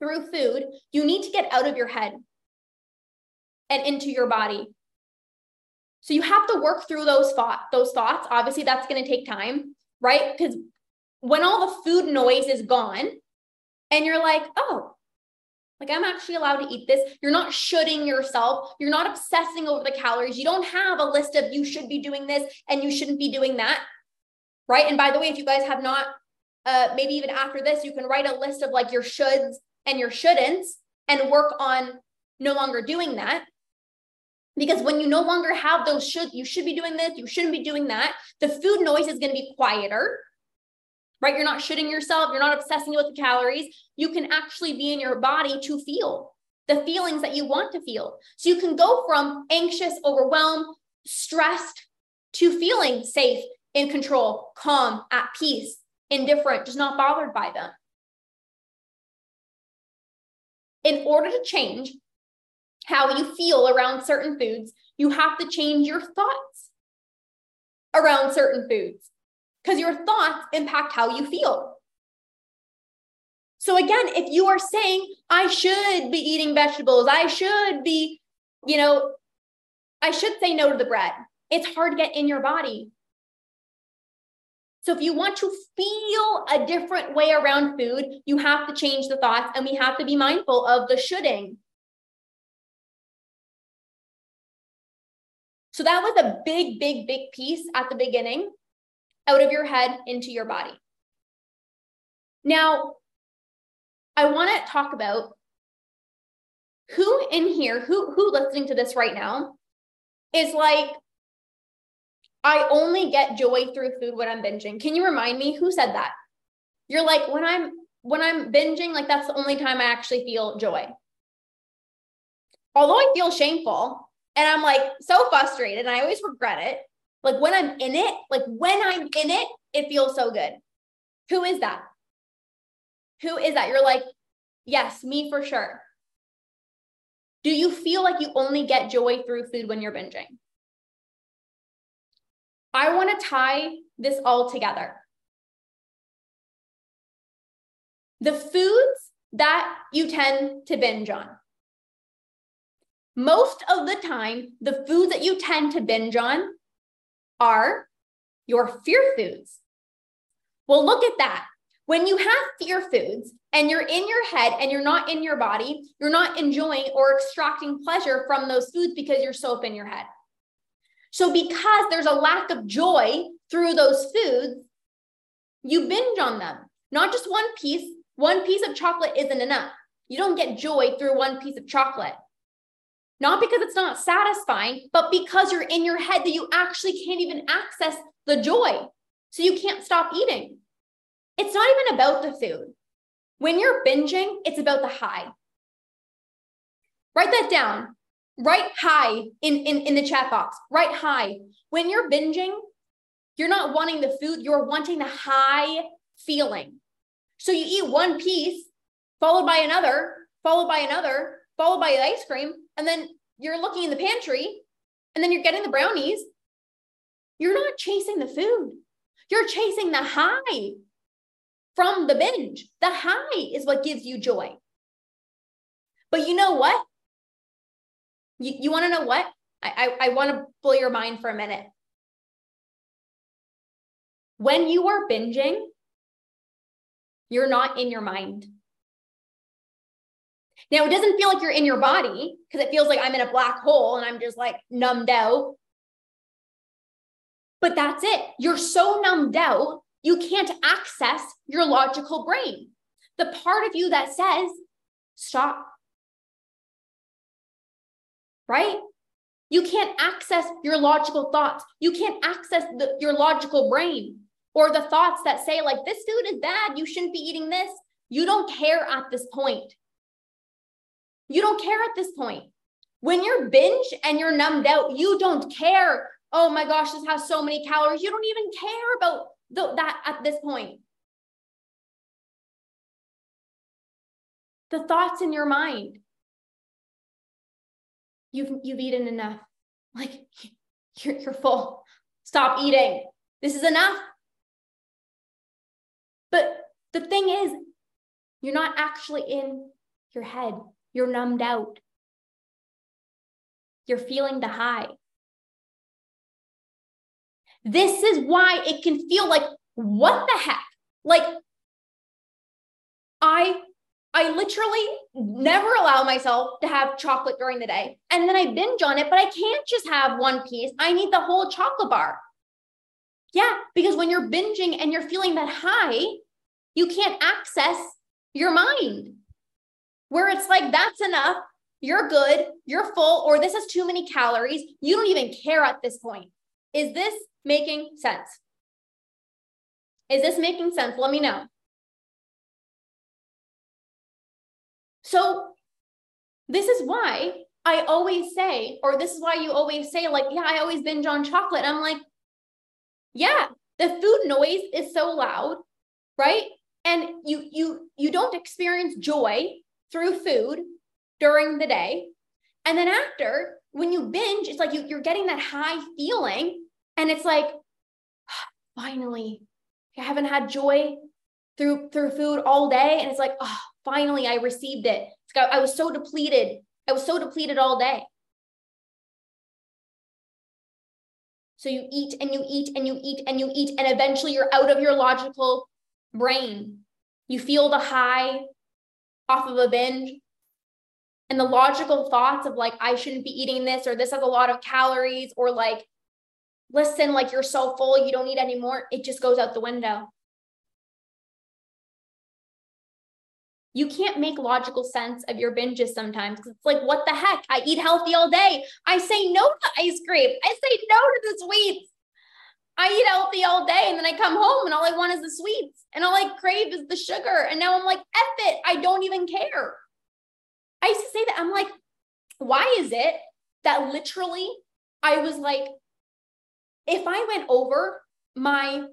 through food, you need to get out of your head and into your body. So you have to work through those thought those thoughts. Obviously, that's going to take time, right? Because when all the food noise is gone, and you're like, oh, like, I'm actually allowed to eat this. You're not shooting yourself. You're not obsessing over the calories. You don't have a list of you should be doing this and you shouldn't be doing that. Right. And by the way, if you guys have not, uh, maybe even after this, you can write a list of like your shoulds and your shouldn'ts and work on no longer doing that. Because when you no longer have those should, you should be doing this, you shouldn't be doing that, the food noise is going to be quieter right? You're not shitting yourself, you're not obsessing with the calories. You can actually be in your body to feel the feelings that you want to feel. So you can go from anxious, overwhelmed, stressed to feeling safe in control, calm, at peace, indifferent, just not bothered by them. In order to change how you feel around certain foods, you have to change your thoughts around certain foods because your thoughts impact how you feel. So again, if you are saying, I should be eating vegetables, I should be, you know, I should say no to the bread. It's hard to get in your body. So if you want to feel a different way around food, you have to change the thoughts and we have to be mindful of the shoulding. So that was a big, big, big piece at the beginning out of your head into your body. Now, I want to talk about who in here, who who listening to this right now is like I only get joy through food when I'm binging. Can you remind me who said that? You're like when I'm when I'm binging like that's the only time I actually feel joy. Although I feel shameful and I'm like so frustrated and I always regret it. Like when I'm in it, like when I'm in it, it feels so good. Who is that? Who is that? You're like, yes, me for sure. Do you feel like you only get joy through food when you're binging? I want to tie this all together. The foods that you tend to binge on. Most of the time, the foods that you tend to binge on are your fear foods. Well, look at that. When you have fear foods and you're in your head and you're not in your body, you're not enjoying or extracting pleasure from those foods because you're so up in your head. So, because there's a lack of joy through those foods, you binge on them. Not just one piece, one piece of chocolate isn't enough. You don't get joy through one piece of chocolate. Not because it's not satisfying, but because you're in your head that you actually can't even access the joy. So you can't stop eating. It's not even about the food. When you're binging, it's about the high. Write that down. Write high in, in, in the chat box. Write high. When you're binging, you're not wanting the food, you're wanting the high feeling. So you eat one piece, followed by another, followed by another, followed by ice cream, and then you're looking in the pantry, and then you're getting the brownies. You're not chasing the food. You're chasing the high from the binge. The high is what gives you joy. But you know what? You, you want to know what? I, I, I want to blow your mind for a minute. When you are binging, you're not in your mind. Now, it doesn't feel like you're in your body because it feels like I'm in a black hole and I'm just like numbed out. But that's it. You're so numbed out you can't access your logical brain. The part of you that says, stop. Right? You can't access your logical thoughts. You can't access the, your logical brain or the thoughts that say, like, this food is bad. You shouldn't be eating this. You don't care at this point. You don't care at this point. When you're binge and you're numbed out, you don't care. Oh my gosh, this has so many calories. You don't even care about the, that at this point. The thoughts in your mind. You've, you've eaten enough. Like you're, you're full. Stop eating. This is enough. But the thing is, you're not actually in your head. You're numbed out. You're feeling the high. This is why it can feel like, what the heck? Like, I I literally never allow myself to have chocolate during the day. And then I binge on it, but I can't just have one piece. I need the whole chocolate bar. Yeah, because when you're binging and you're feeling that high, you can't access your mind where it's like, that's enough. You're good. You're full, or this is too many calories. You don't even care at this point. Is this making sense? Is this making sense? Let me know. So, this is why I always say, or this is why you always say, like, yeah, I always binge on chocolate. I'm like, yeah, the food noise is so loud, right? And you you you don't experience joy through food during the day. And then after, when you binge, it's like you, you're getting that high feeling. And it's like, finally, I haven't had joy through through food all day. And it's like, oh, finally, I received it. I was so depleted. I was so depleted all day. So you eat and you eat and you eat and you eat, and eventually you're out of your logical brain. You feel the high off of a binge. And the logical thoughts of like, I shouldn't be eating this, or this has a lot of calories, or like, listen, like you're so full, you don't need any more. It just goes out the window. You can't make logical sense of your binges sometimes because it's like, what the heck? I eat healthy all day. I say no to ice cream. I say no to the sweets. I eat healthy all day and then I come home and all I want is the sweets and all I crave is the sugar. And now I'm like, F it. I don't even care. I used to say that. I'm like, why is it that literally I was like, if I went over my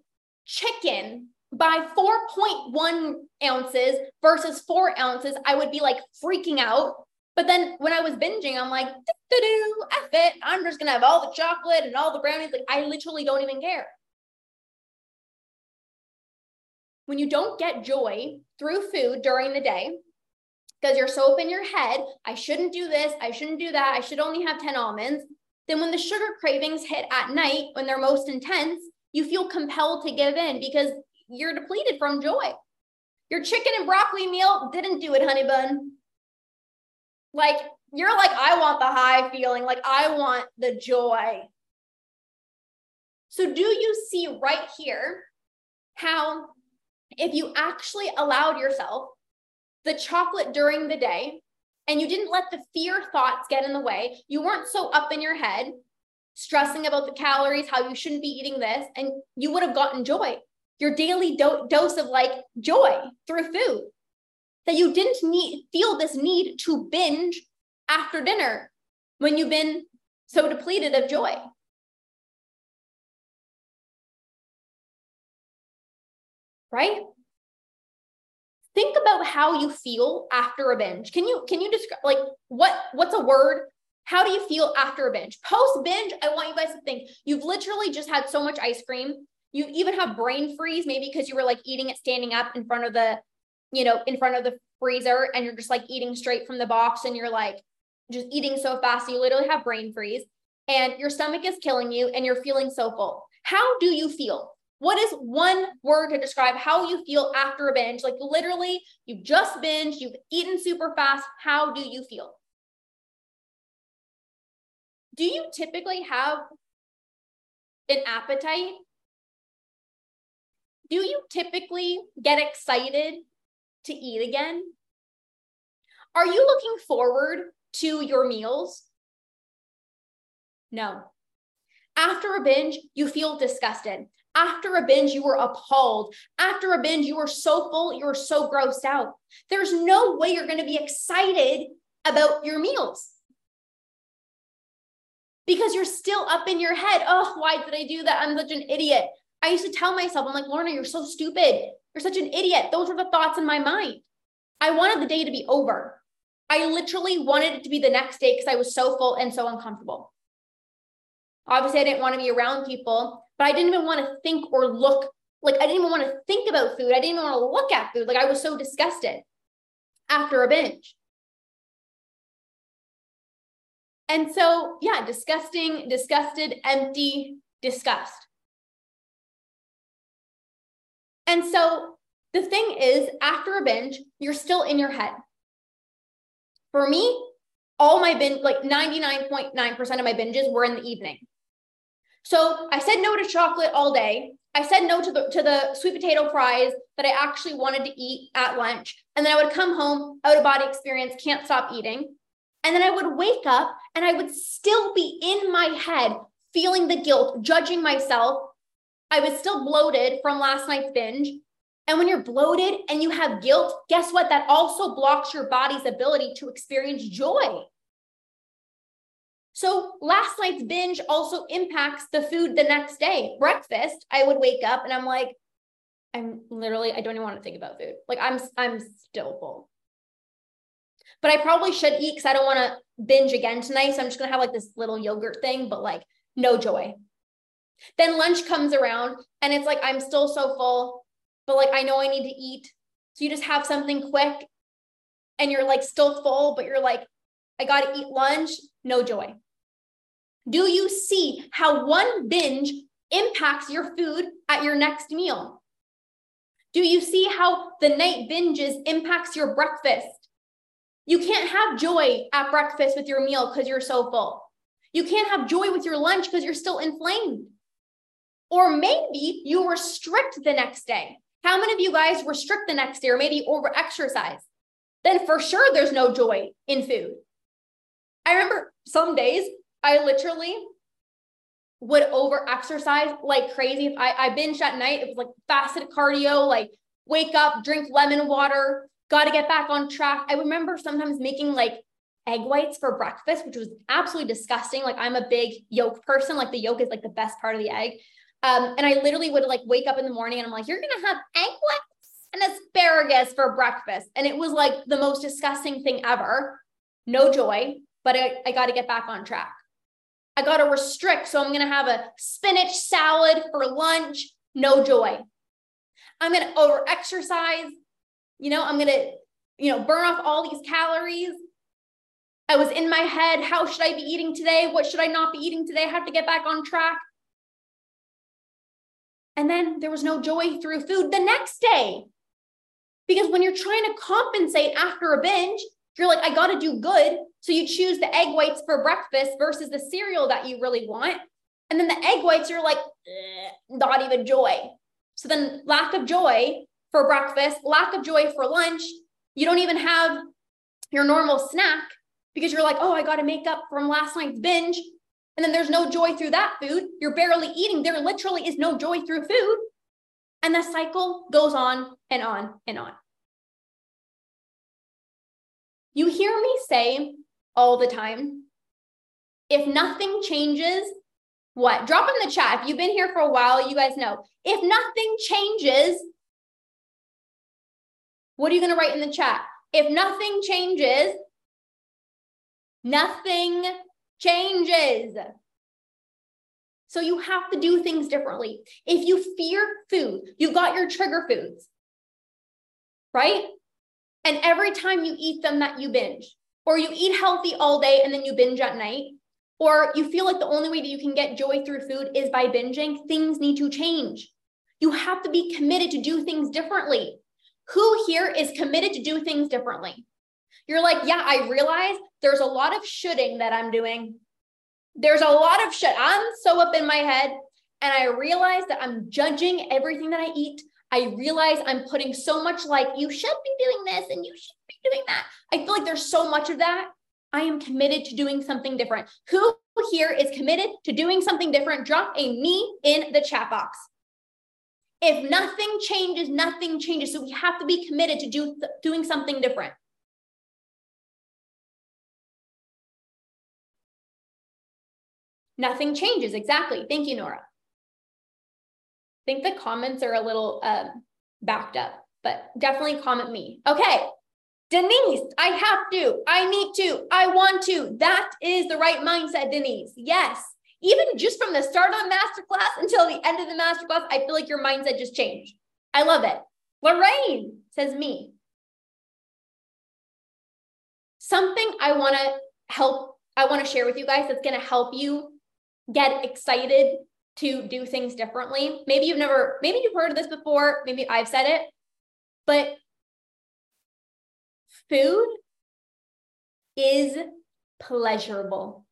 chicken by 4.1 ounces versus four ounces, I would be like freaking out. But then when I was binging, I'm like, F it. I'm just gonna have all the chocolate and all the brownies. Like I literally don't even care. When you don't get joy through food during the day, because you're so up in your head, I shouldn't do this, I shouldn't do that, I should only have 10 almonds. Then when the sugar cravings hit at night when they're most intense, you feel compelled to give in because you're depleted from joy. Your chicken and broccoli meal didn't do it, honey bun. Like, you're like, I want the high feeling, like, I want the joy. So, do you see right here how if you actually allowed yourself the chocolate during the day and you didn't let the fear thoughts get in the way, you weren't so up in your head stressing about the calories, how you shouldn't be eating this, and you would have gotten joy your daily do- dose of like joy through food. That you didn't need feel this need to binge after dinner when you've been so depleted of joy. Right? Think about how you feel after a binge. Can you can you describe like what what's a word? How do you feel after a binge? Post binge i want you guys to think. You've literally just had so much ice cream you even have brain freeze, maybe because you were like eating it standing up in front of the, you know, in front of the freezer and you're just like eating straight from the box and you're like just eating so fast. You literally have brain freeze and your stomach is killing you and you're feeling so full. How do you feel? What is one word to describe how you feel after a binge? Like literally, you've just binged, you've eaten super fast. How do you feel? Do you typically have an appetite do you typically get excited to eat again? Are you looking forward to your meals? No. After a binge, you feel disgusted. After a binge, you were appalled. After a binge, you were so full, you were so grossed out. There's no way you're going to be excited about your meals because you're still up in your head. Oh, why did I do that? I'm such an idiot. I used to tell myself, I'm like, Lorna, you're so stupid. You're such an idiot. Those were the thoughts in my mind. I wanted the day to be over. I literally wanted it to be the next day because I was so full and so uncomfortable. Obviously, I didn't want to be around people, but I didn't even want to think or look like I didn't even want to think about food. I didn't even want to look at food. Like I was so disgusted after a binge. And so, yeah, disgusting, disgusted, empty, disgust. And so the thing is, after a binge, you're still in your head. For me, all my binge, like 99.9% of my binges were in the evening. So I said no to chocolate all day. I said no to the to the sweet potato fries that I actually wanted to eat at lunch. And then I would come home, out of body experience, can't stop eating. And then I would wake up and I would still be in my head feeling the guilt, judging myself I was still bloated from last night's binge. And when you're bloated and you have guilt, guess what? That also blocks your body's ability to experience joy. So last night's binge also impacts the food the next day. Breakfast, I would wake up and I'm like, I'm literally, I don't even want to think about food. Like I'm, I'm still full. But I probably should eat because I don't want to binge again tonight. So I'm just gonna have like this little yogurt thing, but like no joy. Then lunch comes around and it's like I'm still so full, but like I know I need to eat. So you just have something quick and you're like still full, but you're like, I gotta eat lunch, no joy. Do you see how one binge impacts your food at your next meal? Do you see how the night binges impacts your breakfast? You can't have joy at breakfast with your meal because you're so full. You can't have joy with your lunch because you're still inflamed. Or maybe you restrict the next day. How many of you guys restrict the next day or maybe over exercise? Then for sure there's no joy in food. I remember some days I literally would over exercise like crazy. If I, I binged at night, it was like fasted cardio, like wake up, drink lemon water, got to get back on track. I remember sometimes making like egg whites for breakfast, which was absolutely disgusting. Like I'm a big yolk person. Like the yolk is like the best part of the egg. Um, and I literally would like wake up in the morning and I'm like, you're gonna have egg whites and asparagus for breakfast. And it was like the most disgusting thing ever. No joy, but I, I got to get back on track. I got to restrict. So I'm going to have a spinach salad for lunch. No joy. I'm going to over exercise. You know, I'm going to, you know, burn off all these calories. I was in my head. How should I be eating today? What should I not be eating today? I have to get back on track. And then there was no joy through food the next day. Because when you're trying to compensate after a binge, you're like, I got to do good. So you choose the egg whites for breakfast versus the cereal that you really want. And then the egg whites, you're like, not even joy. So then lack of joy for breakfast, lack of joy for lunch. You don't even have your normal snack because you're like, oh, I got to make up from last night's binge. And then there's no joy through that food. You're barely eating. There literally is no joy through food. And the cycle goes on and on and on. You hear me say all the time if nothing changes, what? Drop in the chat. If you've been here for a while, you guys know. If nothing changes, what are you going to write in the chat? If nothing changes, nothing changes. So you have to do things differently. If you fear food, you've got your trigger foods, right? And every time you eat them, that you binge, or you eat healthy all day and then you binge at night, or you feel like the only way that you can get joy through food is by binging, things need to change. You have to be committed to do things differently. Who here is committed to do things differently? You're like, yeah, I realize there's a lot of shoulding that I'm doing. There's a lot of shit. I'm so up in my head. And I realize that I'm judging everything that I eat. I realize I'm putting so much like, you should be doing this and you should be doing that. I feel like there's so much of that. I am committed to doing something different. Who here is committed to doing something different? Drop a me in the chat box. If nothing changes, nothing changes. So we have to be committed to do, doing something different. Nothing changes. Exactly. Thank you, Nora think the comments are a little um, backed up, but definitely comment me. Okay. Denise, I have to, I need to, I want to. That is the right mindset, Denise. Yes. Even just from the start of the masterclass until the end of the masterclass, I feel like your mindset just changed. I love it. Lorraine says me. Something I want to help, I want to share with you guys that's going to help you get excited to do things differently. Maybe you've never, maybe you've heard of this before, maybe I've said it, but food is pleasurable.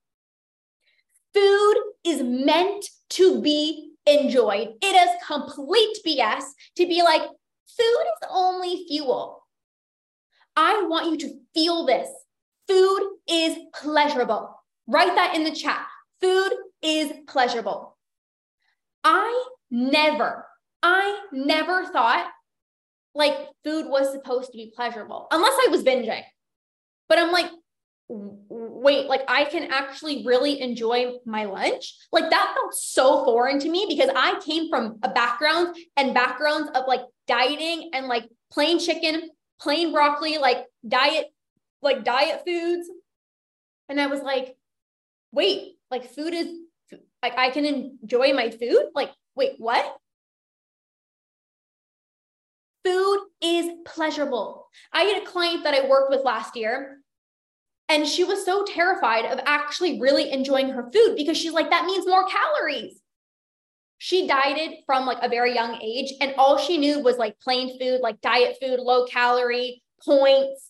Food is meant to be enjoyed. It is complete BS to be like, food is only fuel. I want you to feel this. Food is pleasurable. Write that in the chat. Food is pleasurable. I never, I never thought like food was supposed to be pleasurable unless I was binging. But I'm like, wait, like I can actually really enjoy my lunch. Like that felt so foreign to me because I came from a background and backgrounds of like dieting and like plain chicken, plain broccoli, like diet, like diet foods. And I was like, wait, like food is like I can enjoy my food. Like, wait, what? Food is pleasurable. I had a client that I worked with last year, and she was so terrified of actually really enjoying her food because she's like, that means more calories. She dieted from like a very young age, and all she knew was like plain food, like diet food, low calorie, points.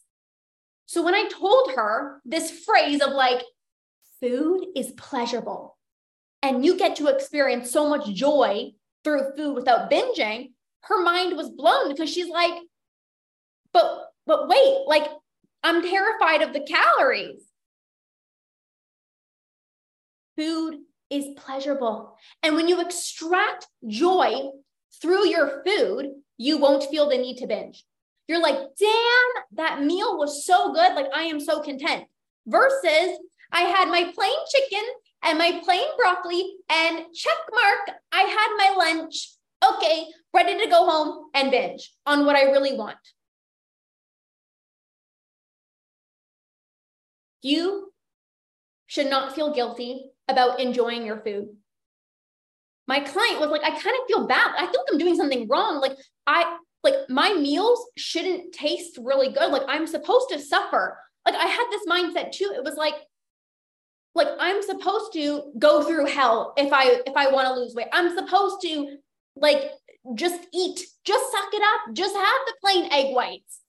So when I told her this phrase of like, food is pleasurable, and you get to experience so much joy through food without binging, her mind was blown because she's like, but but wait, like I'm terrified of the calories. Food is pleasurable. And when you extract joy through your food, you won't feel the need to binge. You're like, damn, that meal was so good. Like, I am so content. Versus, I had my plain chicken and I plain broccoli and check mark, I had my lunch. Okay, ready to go home and binge on what I really want. You should not feel guilty about enjoying your food. My client was like, I kind of feel bad. I like I'm doing something wrong. Like, I, like, my meals shouldn't taste really good. Like, I'm supposed to suffer. Like, I had this mindset too. It was like, like I'm supposed to go through hell if I if I want to lose weight. I'm supposed to like just eat, just suck it up, just have the plain egg whites.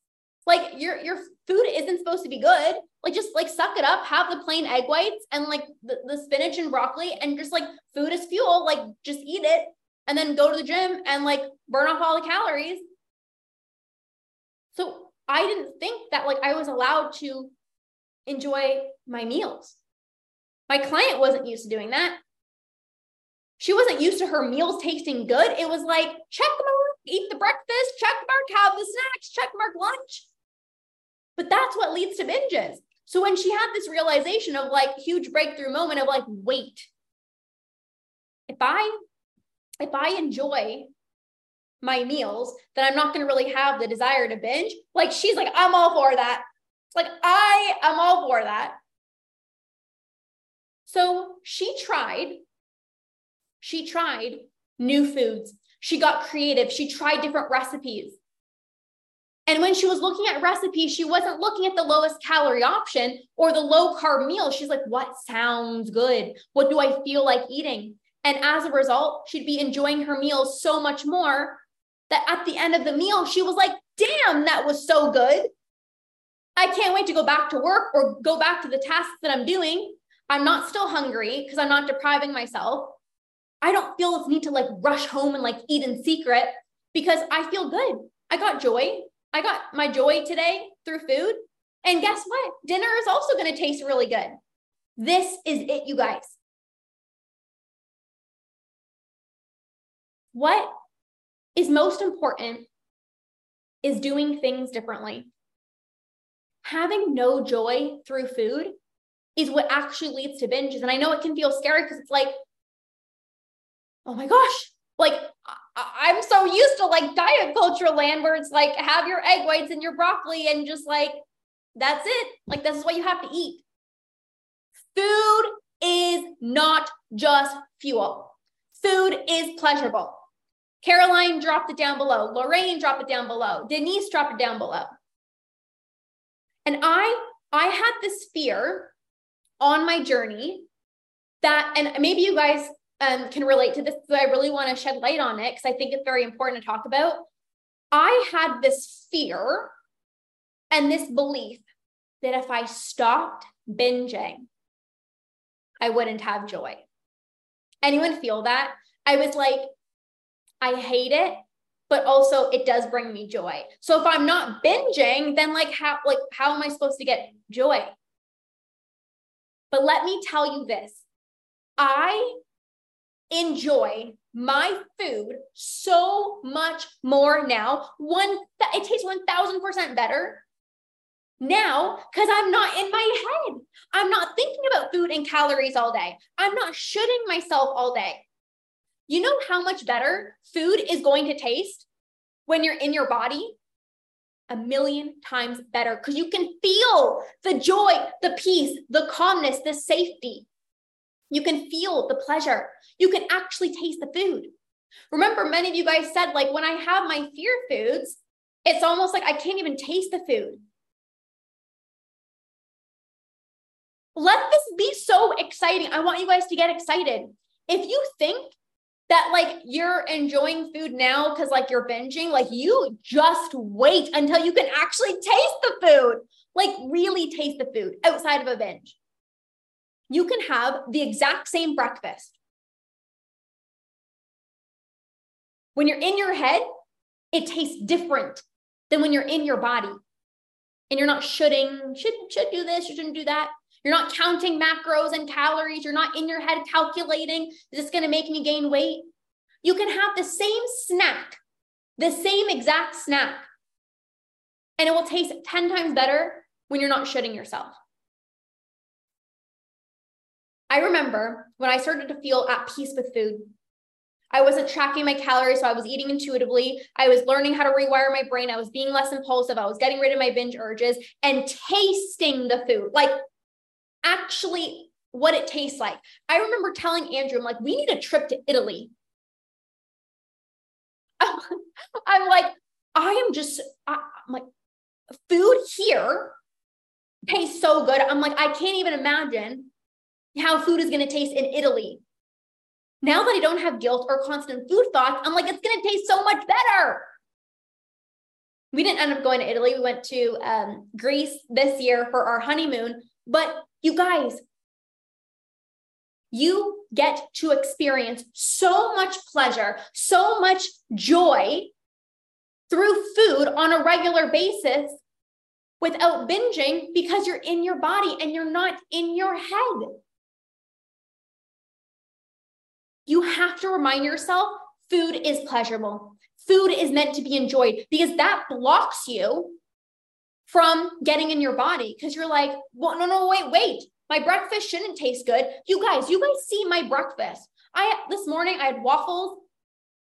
Like your your food isn't supposed to be good. Like just like suck it up, have the plain egg whites and like the, the spinach and broccoli and just like food is fuel, like just eat it and then go to the gym and like burn off all the calories. So I didn't think that like I was allowed to enjoy my meals. My client wasn't used to doing that. She wasn't used to her meals tasting good. It was like, check mark, eat the breakfast, check mark, have the snacks, check mark, lunch. But that's what leads to binges. So when she had this realization of like huge breakthrough moment of like, wait, if I if I enjoy my meals, then I'm not going to really have the desire to binge. Like she's like, I'm all for that. Like I am all for that. So she tried she tried new foods. She got creative. She tried different recipes. And when she was looking at recipes, she wasn't looking at the lowest calorie option or the low carb meal. She's like, what sounds good? What do I feel like eating? And as a result, she'd be enjoying her meals so much more that at the end of the meal, she was like, damn, that was so good. I can't wait to go back to work or go back to the tasks that I'm doing. I'm not still hungry because I'm not depriving myself. I don't feel this need to like rush home and like eat in secret because I feel good. I got joy. I got my joy today through food. And guess what? Dinner is also going to taste really good. This is it, you guys. What is most important is doing things differently. Having no joy through food is what actually leads to binges. And I know it can feel scary because it's like, oh my gosh, like I- am so used to like diet culture land where it's like have your egg whites and your broccoli and just like that's it. Like this is what you have to eat. Food is not just fuel. Food is pleasurable. Caroline dropped it down below. Lorraine dropped it down below. Denise dropped it down below. And I I had this fear on my journey that and maybe you guys um, can relate to this, so I really want to shed light on it because I think it's very important to talk about. I had this fear and this belief that if I stopped binging, I wouldn't have joy. Anyone feel that? I was like, I hate it, but also it does bring me joy. So if I'm not binging, then like how like how am I supposed to get joy? But let me tell you this. I enjoy my food so much more now. One, it tastes 1000% better now because I'm not in my head. I'm not thinking about food and calories all day. I'm not shooting myself all day. You know how much better food is going to taste when you're in your body? A million times better because you can feel the joy, the peace, the calmness, the safety. You can feel the pleasure. You can actually taste the food. Remember, many of you guys said, like, when I have my fear foods, it's almost like I can't even taste the food. Let this be so exciting. I want you guys to get excited. If you think that like you're enjoying food now because like you're binging, like you just wait until you can actually taste the food, like really taste the food outside of a binge. You can have the exact same breakfast. When you're in your head, it tastes different than when you're in your body. And you're not shoulding, should should do this, you shouldn't do that. You're not counting macros and calories. You're not in your head calculating, is this going to make me gain weight? You can have the same snack, the same exact snack, and it will taste 10 times better when you're not shitting yourself. I remember when I started to feel at peace with food. I wasn't tracking my calories, so I was eating intuitively. I was learning how to rewire my brain. I was being less impulsive. I was getting rid of my binge urges and tasting the food. Like actually what it tastes like. I remember telling Andrew, I'm like, we need a trip to Italy. I'm like, I am just, I'm like, food here tastes so good. I'm like, I can't even imagine how food is going to taste in Italy. Now that I don't have guilt or constant food thoughts, I'm like, it's going to taste so much better. We didn't end up going to Italy. We went to um, Greece this year for our honeymoon. But you guys, you get to experience so much pleasure, so much joy through food on a regular basis without binging because you're in your body and you're not in your head. You have to remind yourself food is pleasurable. Food is meant to be enjoyed because that blocks you from getting in your body because you're like, well, no, no, wait, wait. My breakfast shouldn't taste good. You guys, you guys see my breakfast. I this morning I had waffles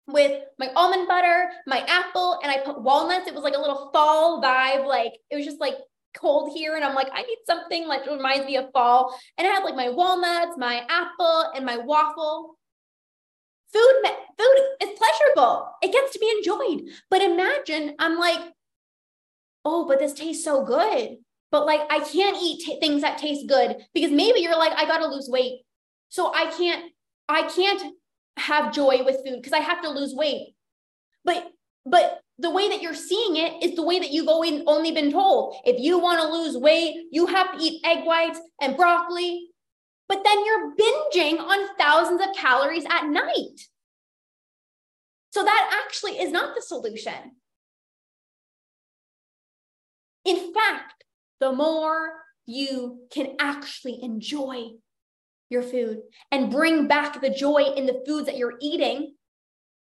with my almond butter, my apple, and I put walnuts. It was like a little fall vibe. Like it was just like cold here. And I'm like, I need something like reminds me of fall. And I had like my walnuts, my apple, and my waffle. Food, food is pleasurable. It gets to be enjoyed. But imagine I'm like oh, but this tastes so good. But like, I can't eat t- things that taste good because maybe you're like, I got to lose weight. So I can't, I can't have joy with food because I have to lose weight. But, but the way that you're seeing it is the way that you've only been told. If you want to lose weight, you have to eat egg whites and broccoli. But then you're binging on thousands of calories at night. So that actually is not the solution. In fact, the more you can actually enjoy your food and bring back the joy in the foods that you're eating,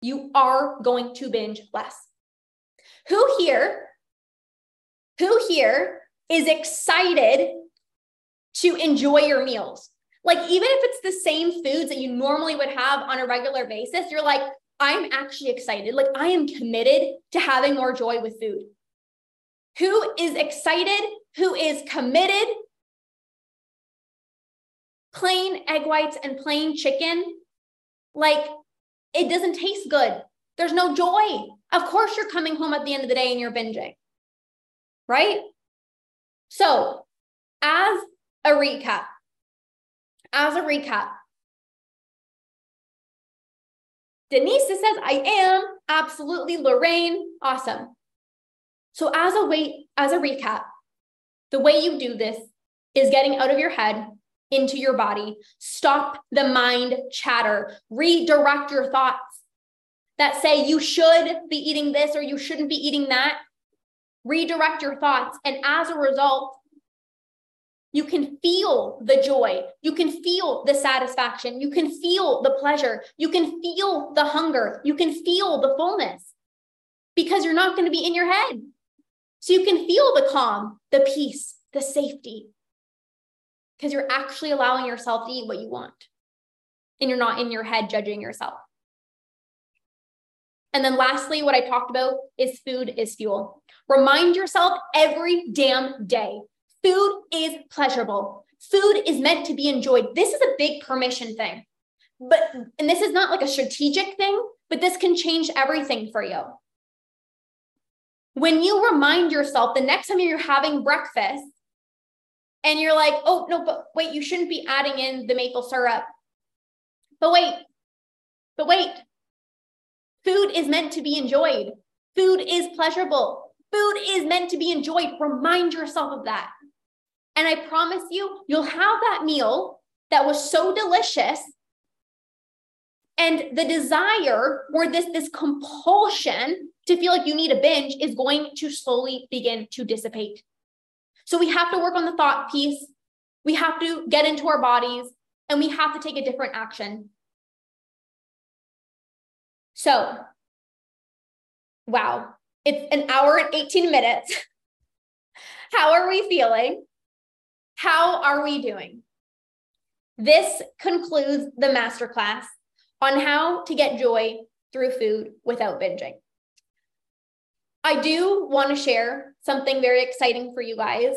you are going to binge less. Who here, who here is excited to enjoy your meals? Like, even if it's the same foods that you normally would have on a regular basis, you're like, I'm actually excited. Like, I am committed to having more joy with food who is excited, who is committed. Plain egg whites and plain chicken, like it doesn't taste good. There's no joy. Of course, you're coming home at the end of the day and you're binging, right? So, as a recap, as a recap, Denise says, I am absolutely Lorraine. Awesome. So as a way, as a recap, the way you do this is getting out of your head into your body. Stop the mind chatter. Redirect your thoughts that say you should be eating this or you shouldn't be eating that. Redirect your thoughts. And as a result, you can feel the joy. You can feel the satisfaction. You can feel the pleasure. You can feel the hunger. You can feel the fullness because you're not going to be in your head. So you can feel the calm, the peace, the safety, because you're actually allowing yourself to eat what you want and you're not in your head judging yourself. And then lastly, what I talked about is food is fuel. Remind yourself every damn day food is pleasurable. Food is meant to be enjoyed. This is a big permission thing. But, and this is not like a strategic thing, but this can change everything for you. When you remind yourself the next time you're having breakfast and you're like, oh, no, but wait, you shouldn't be adding in the maple syrup. But wait, but wait, food is meant to be enjoyed. Food is pleasurable. Food is meant to be enjoyed. Remind yourself of that. And I promise you, you'll have that meal that was so delicious. And the desire or this, this compulsion to feel like you need a binge is going to slowly begin to dissipate. So we have to work on the thought piece. We have to get into our bodies and we have to take a different action. So, wow, it's an hour and 18 minutes. How are we feeling? How are we doing? This concludes the masterclass on how to get joy through food without binging. I do want to share something very exciting for you guys.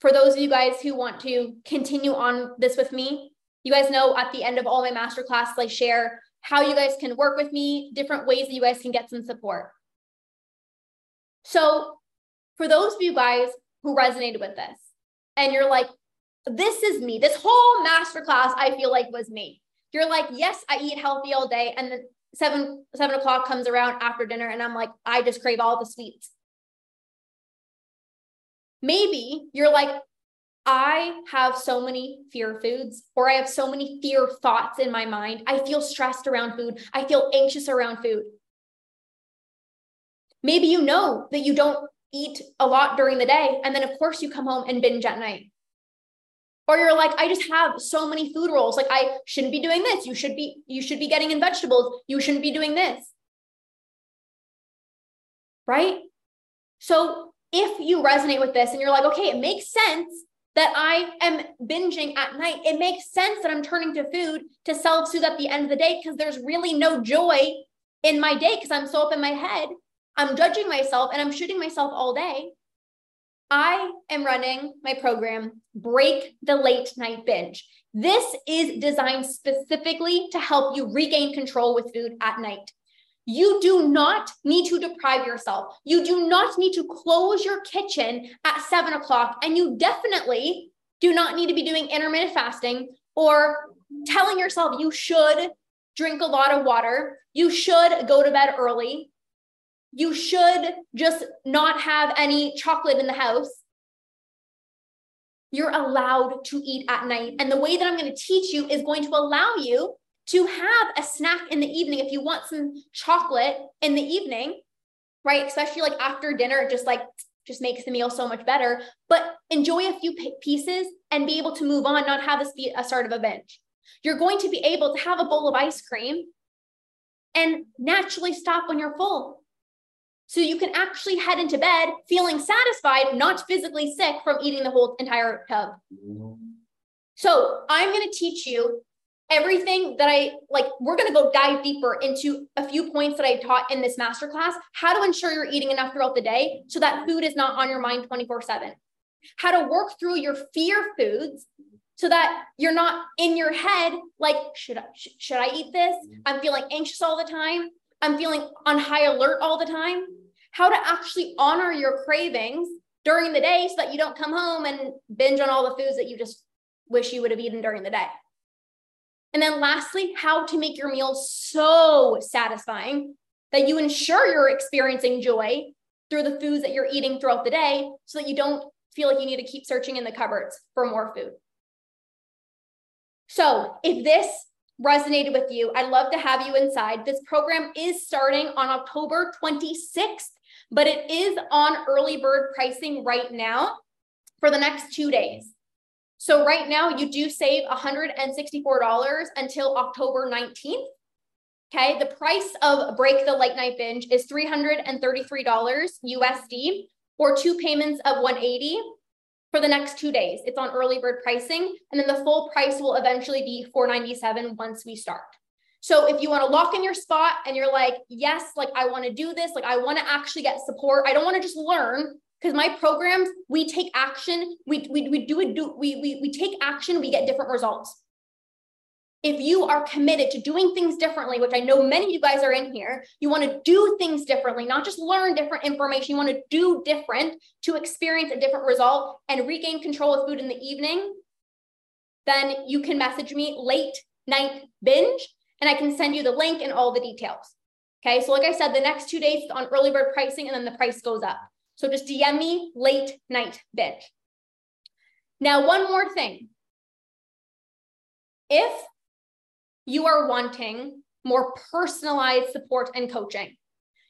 For those of you guys who want to continue on this with me, you guys know at the end of all my master classes, I share how you guys can work with me, different ways that you guys can get some support. So, for those of you guys who resonated with this, and you're like, this is me, this whole masterclass, I feel like was me. You're like, yes, I eat healthy all day. And seven, seven o'clock comes around after dinner, and I'm like, I just crave all the sweets. Maybe you're like, I have so many fear foods, or I have so many fear thoughts in my mind. I feel stressed around food. I feel anxious around food. Maybe you know that you don't eat a lot during the day. And then, of course, you come home and binge at night. Or you're like, I just have so many food rules. Like, I shouldn't be doing this. You should be, you should be getting in vegetables. You shouldn't be doing this. Right? So if you resonate with this and you're like, okay, it makes sense that I am binging at night. It makes sense that I'm turning to food to self soothe at the end of the day because there's really no joy in my day because I'm so up in my head. I'm judging myself and I'm shooting myself all day. I am running my program, Break the Late Night Binge. This is designed specifically to help you regain control with food at night. You do not need to deprive yourself. You do not need to close your kitchen at seven o'clock. And you definitely do not need to be doing intermittent fasting or telling yourself you should drink a lot of water. You should go to bed early. You should just not have any chocolate in the house. You're allowed to eat at night. And the way that I'm going to teach you is going to allow you to have a snack in the evening if you want some chocolate in the evening, right? Especially like after dinner, it just like just makes the meal so much better. But enjoy a few pieces and be able to move on, not have this be a start of a binge. You're going to be able to have a bowl of ice cream and naturally stop when you're full. So you can actually head into bed feeling satisfied, not physically sick from eating the whole entire tub. So I'm going to teach you everything that I like, we're going to go dive deeper into a few points that I taught in this masterclass, how to ensure you're eating enough throughout the day so that food is not on your mind 24 seven, how to work through your fear foods so that you're not in your head like, should I, sh- should I eat this? I'm feeling anxious all the time. I'm feeling on high alert all the time. How to actually honor your cravings during the day so that you don't come home and binge on all the foods that you just wish you would have eaten during the day. And then lastly, how to make your meals so satisfying that you ensure you're experiencing joy through the foods that you're eating throughout the day so that you don't feel like you need to keep searching in the cupboards for more food. So, if this resonated with you, I'd love to have you inside. This program is starting on October 26th, but it is on early bird pricing right now for the next two days. So right now you do save $164 until October 19th. Okay, the price of Break the Late Night Binge is $333 USD, or two payments of 180 for the next two days. It's on early bird pricing. And then the full price will eventually be 497 once we start. So if you want to lock in your spot and you're like, yes, like I want to do this, like I want to actually get support. I don't want to just learn because my programs, we take action, we, we, we do it, do we, we, we take action, we get different results if you are committed to doing things differently, which I know many of you guys are in here, you want to do things differently, not just learn different information. You want to do different to experience a different result and regain control of food in the evening, then you can message me late night binge and I can send you the link and all the details. Okay. So, like I said, the next two days on early bird pricing and then the price goes up. So, just DM me late night binge. Now, one more thing. If you are wanting more personalized support and coaching.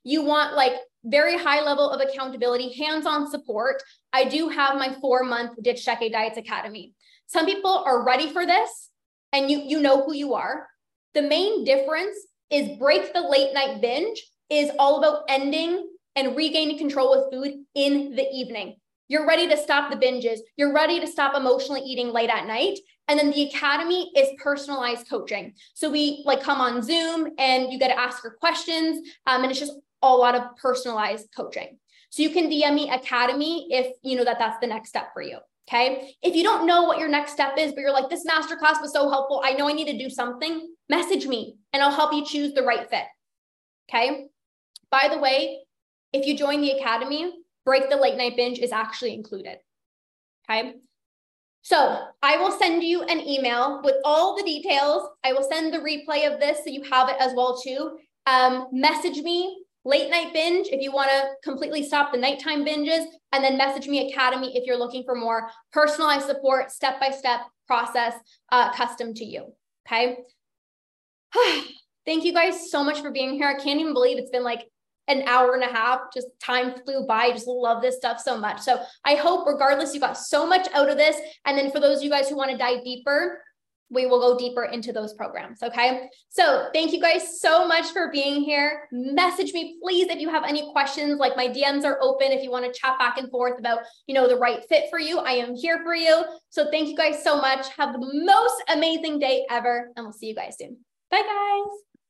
You want like very high level of accountability, hands on support. I do have my four month Ditch Decade Diets Academy. Some people are ready for this and you, you know who you are. The main difference is break the late night binge is all about ending and regaining control with food in the evening. You're ready to stop the binges. You're ready to stop emotionally eating late at night. And then the academy is personalized coaching. So we like come on Zoom and you get to ask your questions. Um, and it's just a lot of personalized coaching. So you can DM me academy if you know that that's the next step for you. Okay. If you don't know what your next step is, but you're like, this masterclass was so helpful. I know I need to do something, message me and I'll help you choose the right fit. Okay. By the way, if you join the academy, break the late night binge is actually included. Okay. So I will send you an email with all the details. I will send the replay of this so you have it as well too. Um, message me late night binge if you want to completely stop the nighttime binges, and then message me Academy if you're looking for more personalized support, step by step process, uh, custom to you. Okay. Thank you guys so much for being here. I can't even believe it's been like an hour and a half. Just time flew by. I just love this stuff so much. So I hope, regardless, you got so much out of this. And then for those of you guys who want to dive deeper, we will go deeper into those programs. Okay. So thank you guys so much for being here. Message me, please, if you have any questions. Like my DMs are open if you want to chat back and forth about, you know, the right fit for you. I am here for you. So thank you guys so much. Have the most amazing day ever. And we'll see you guys soon. Bye, guys.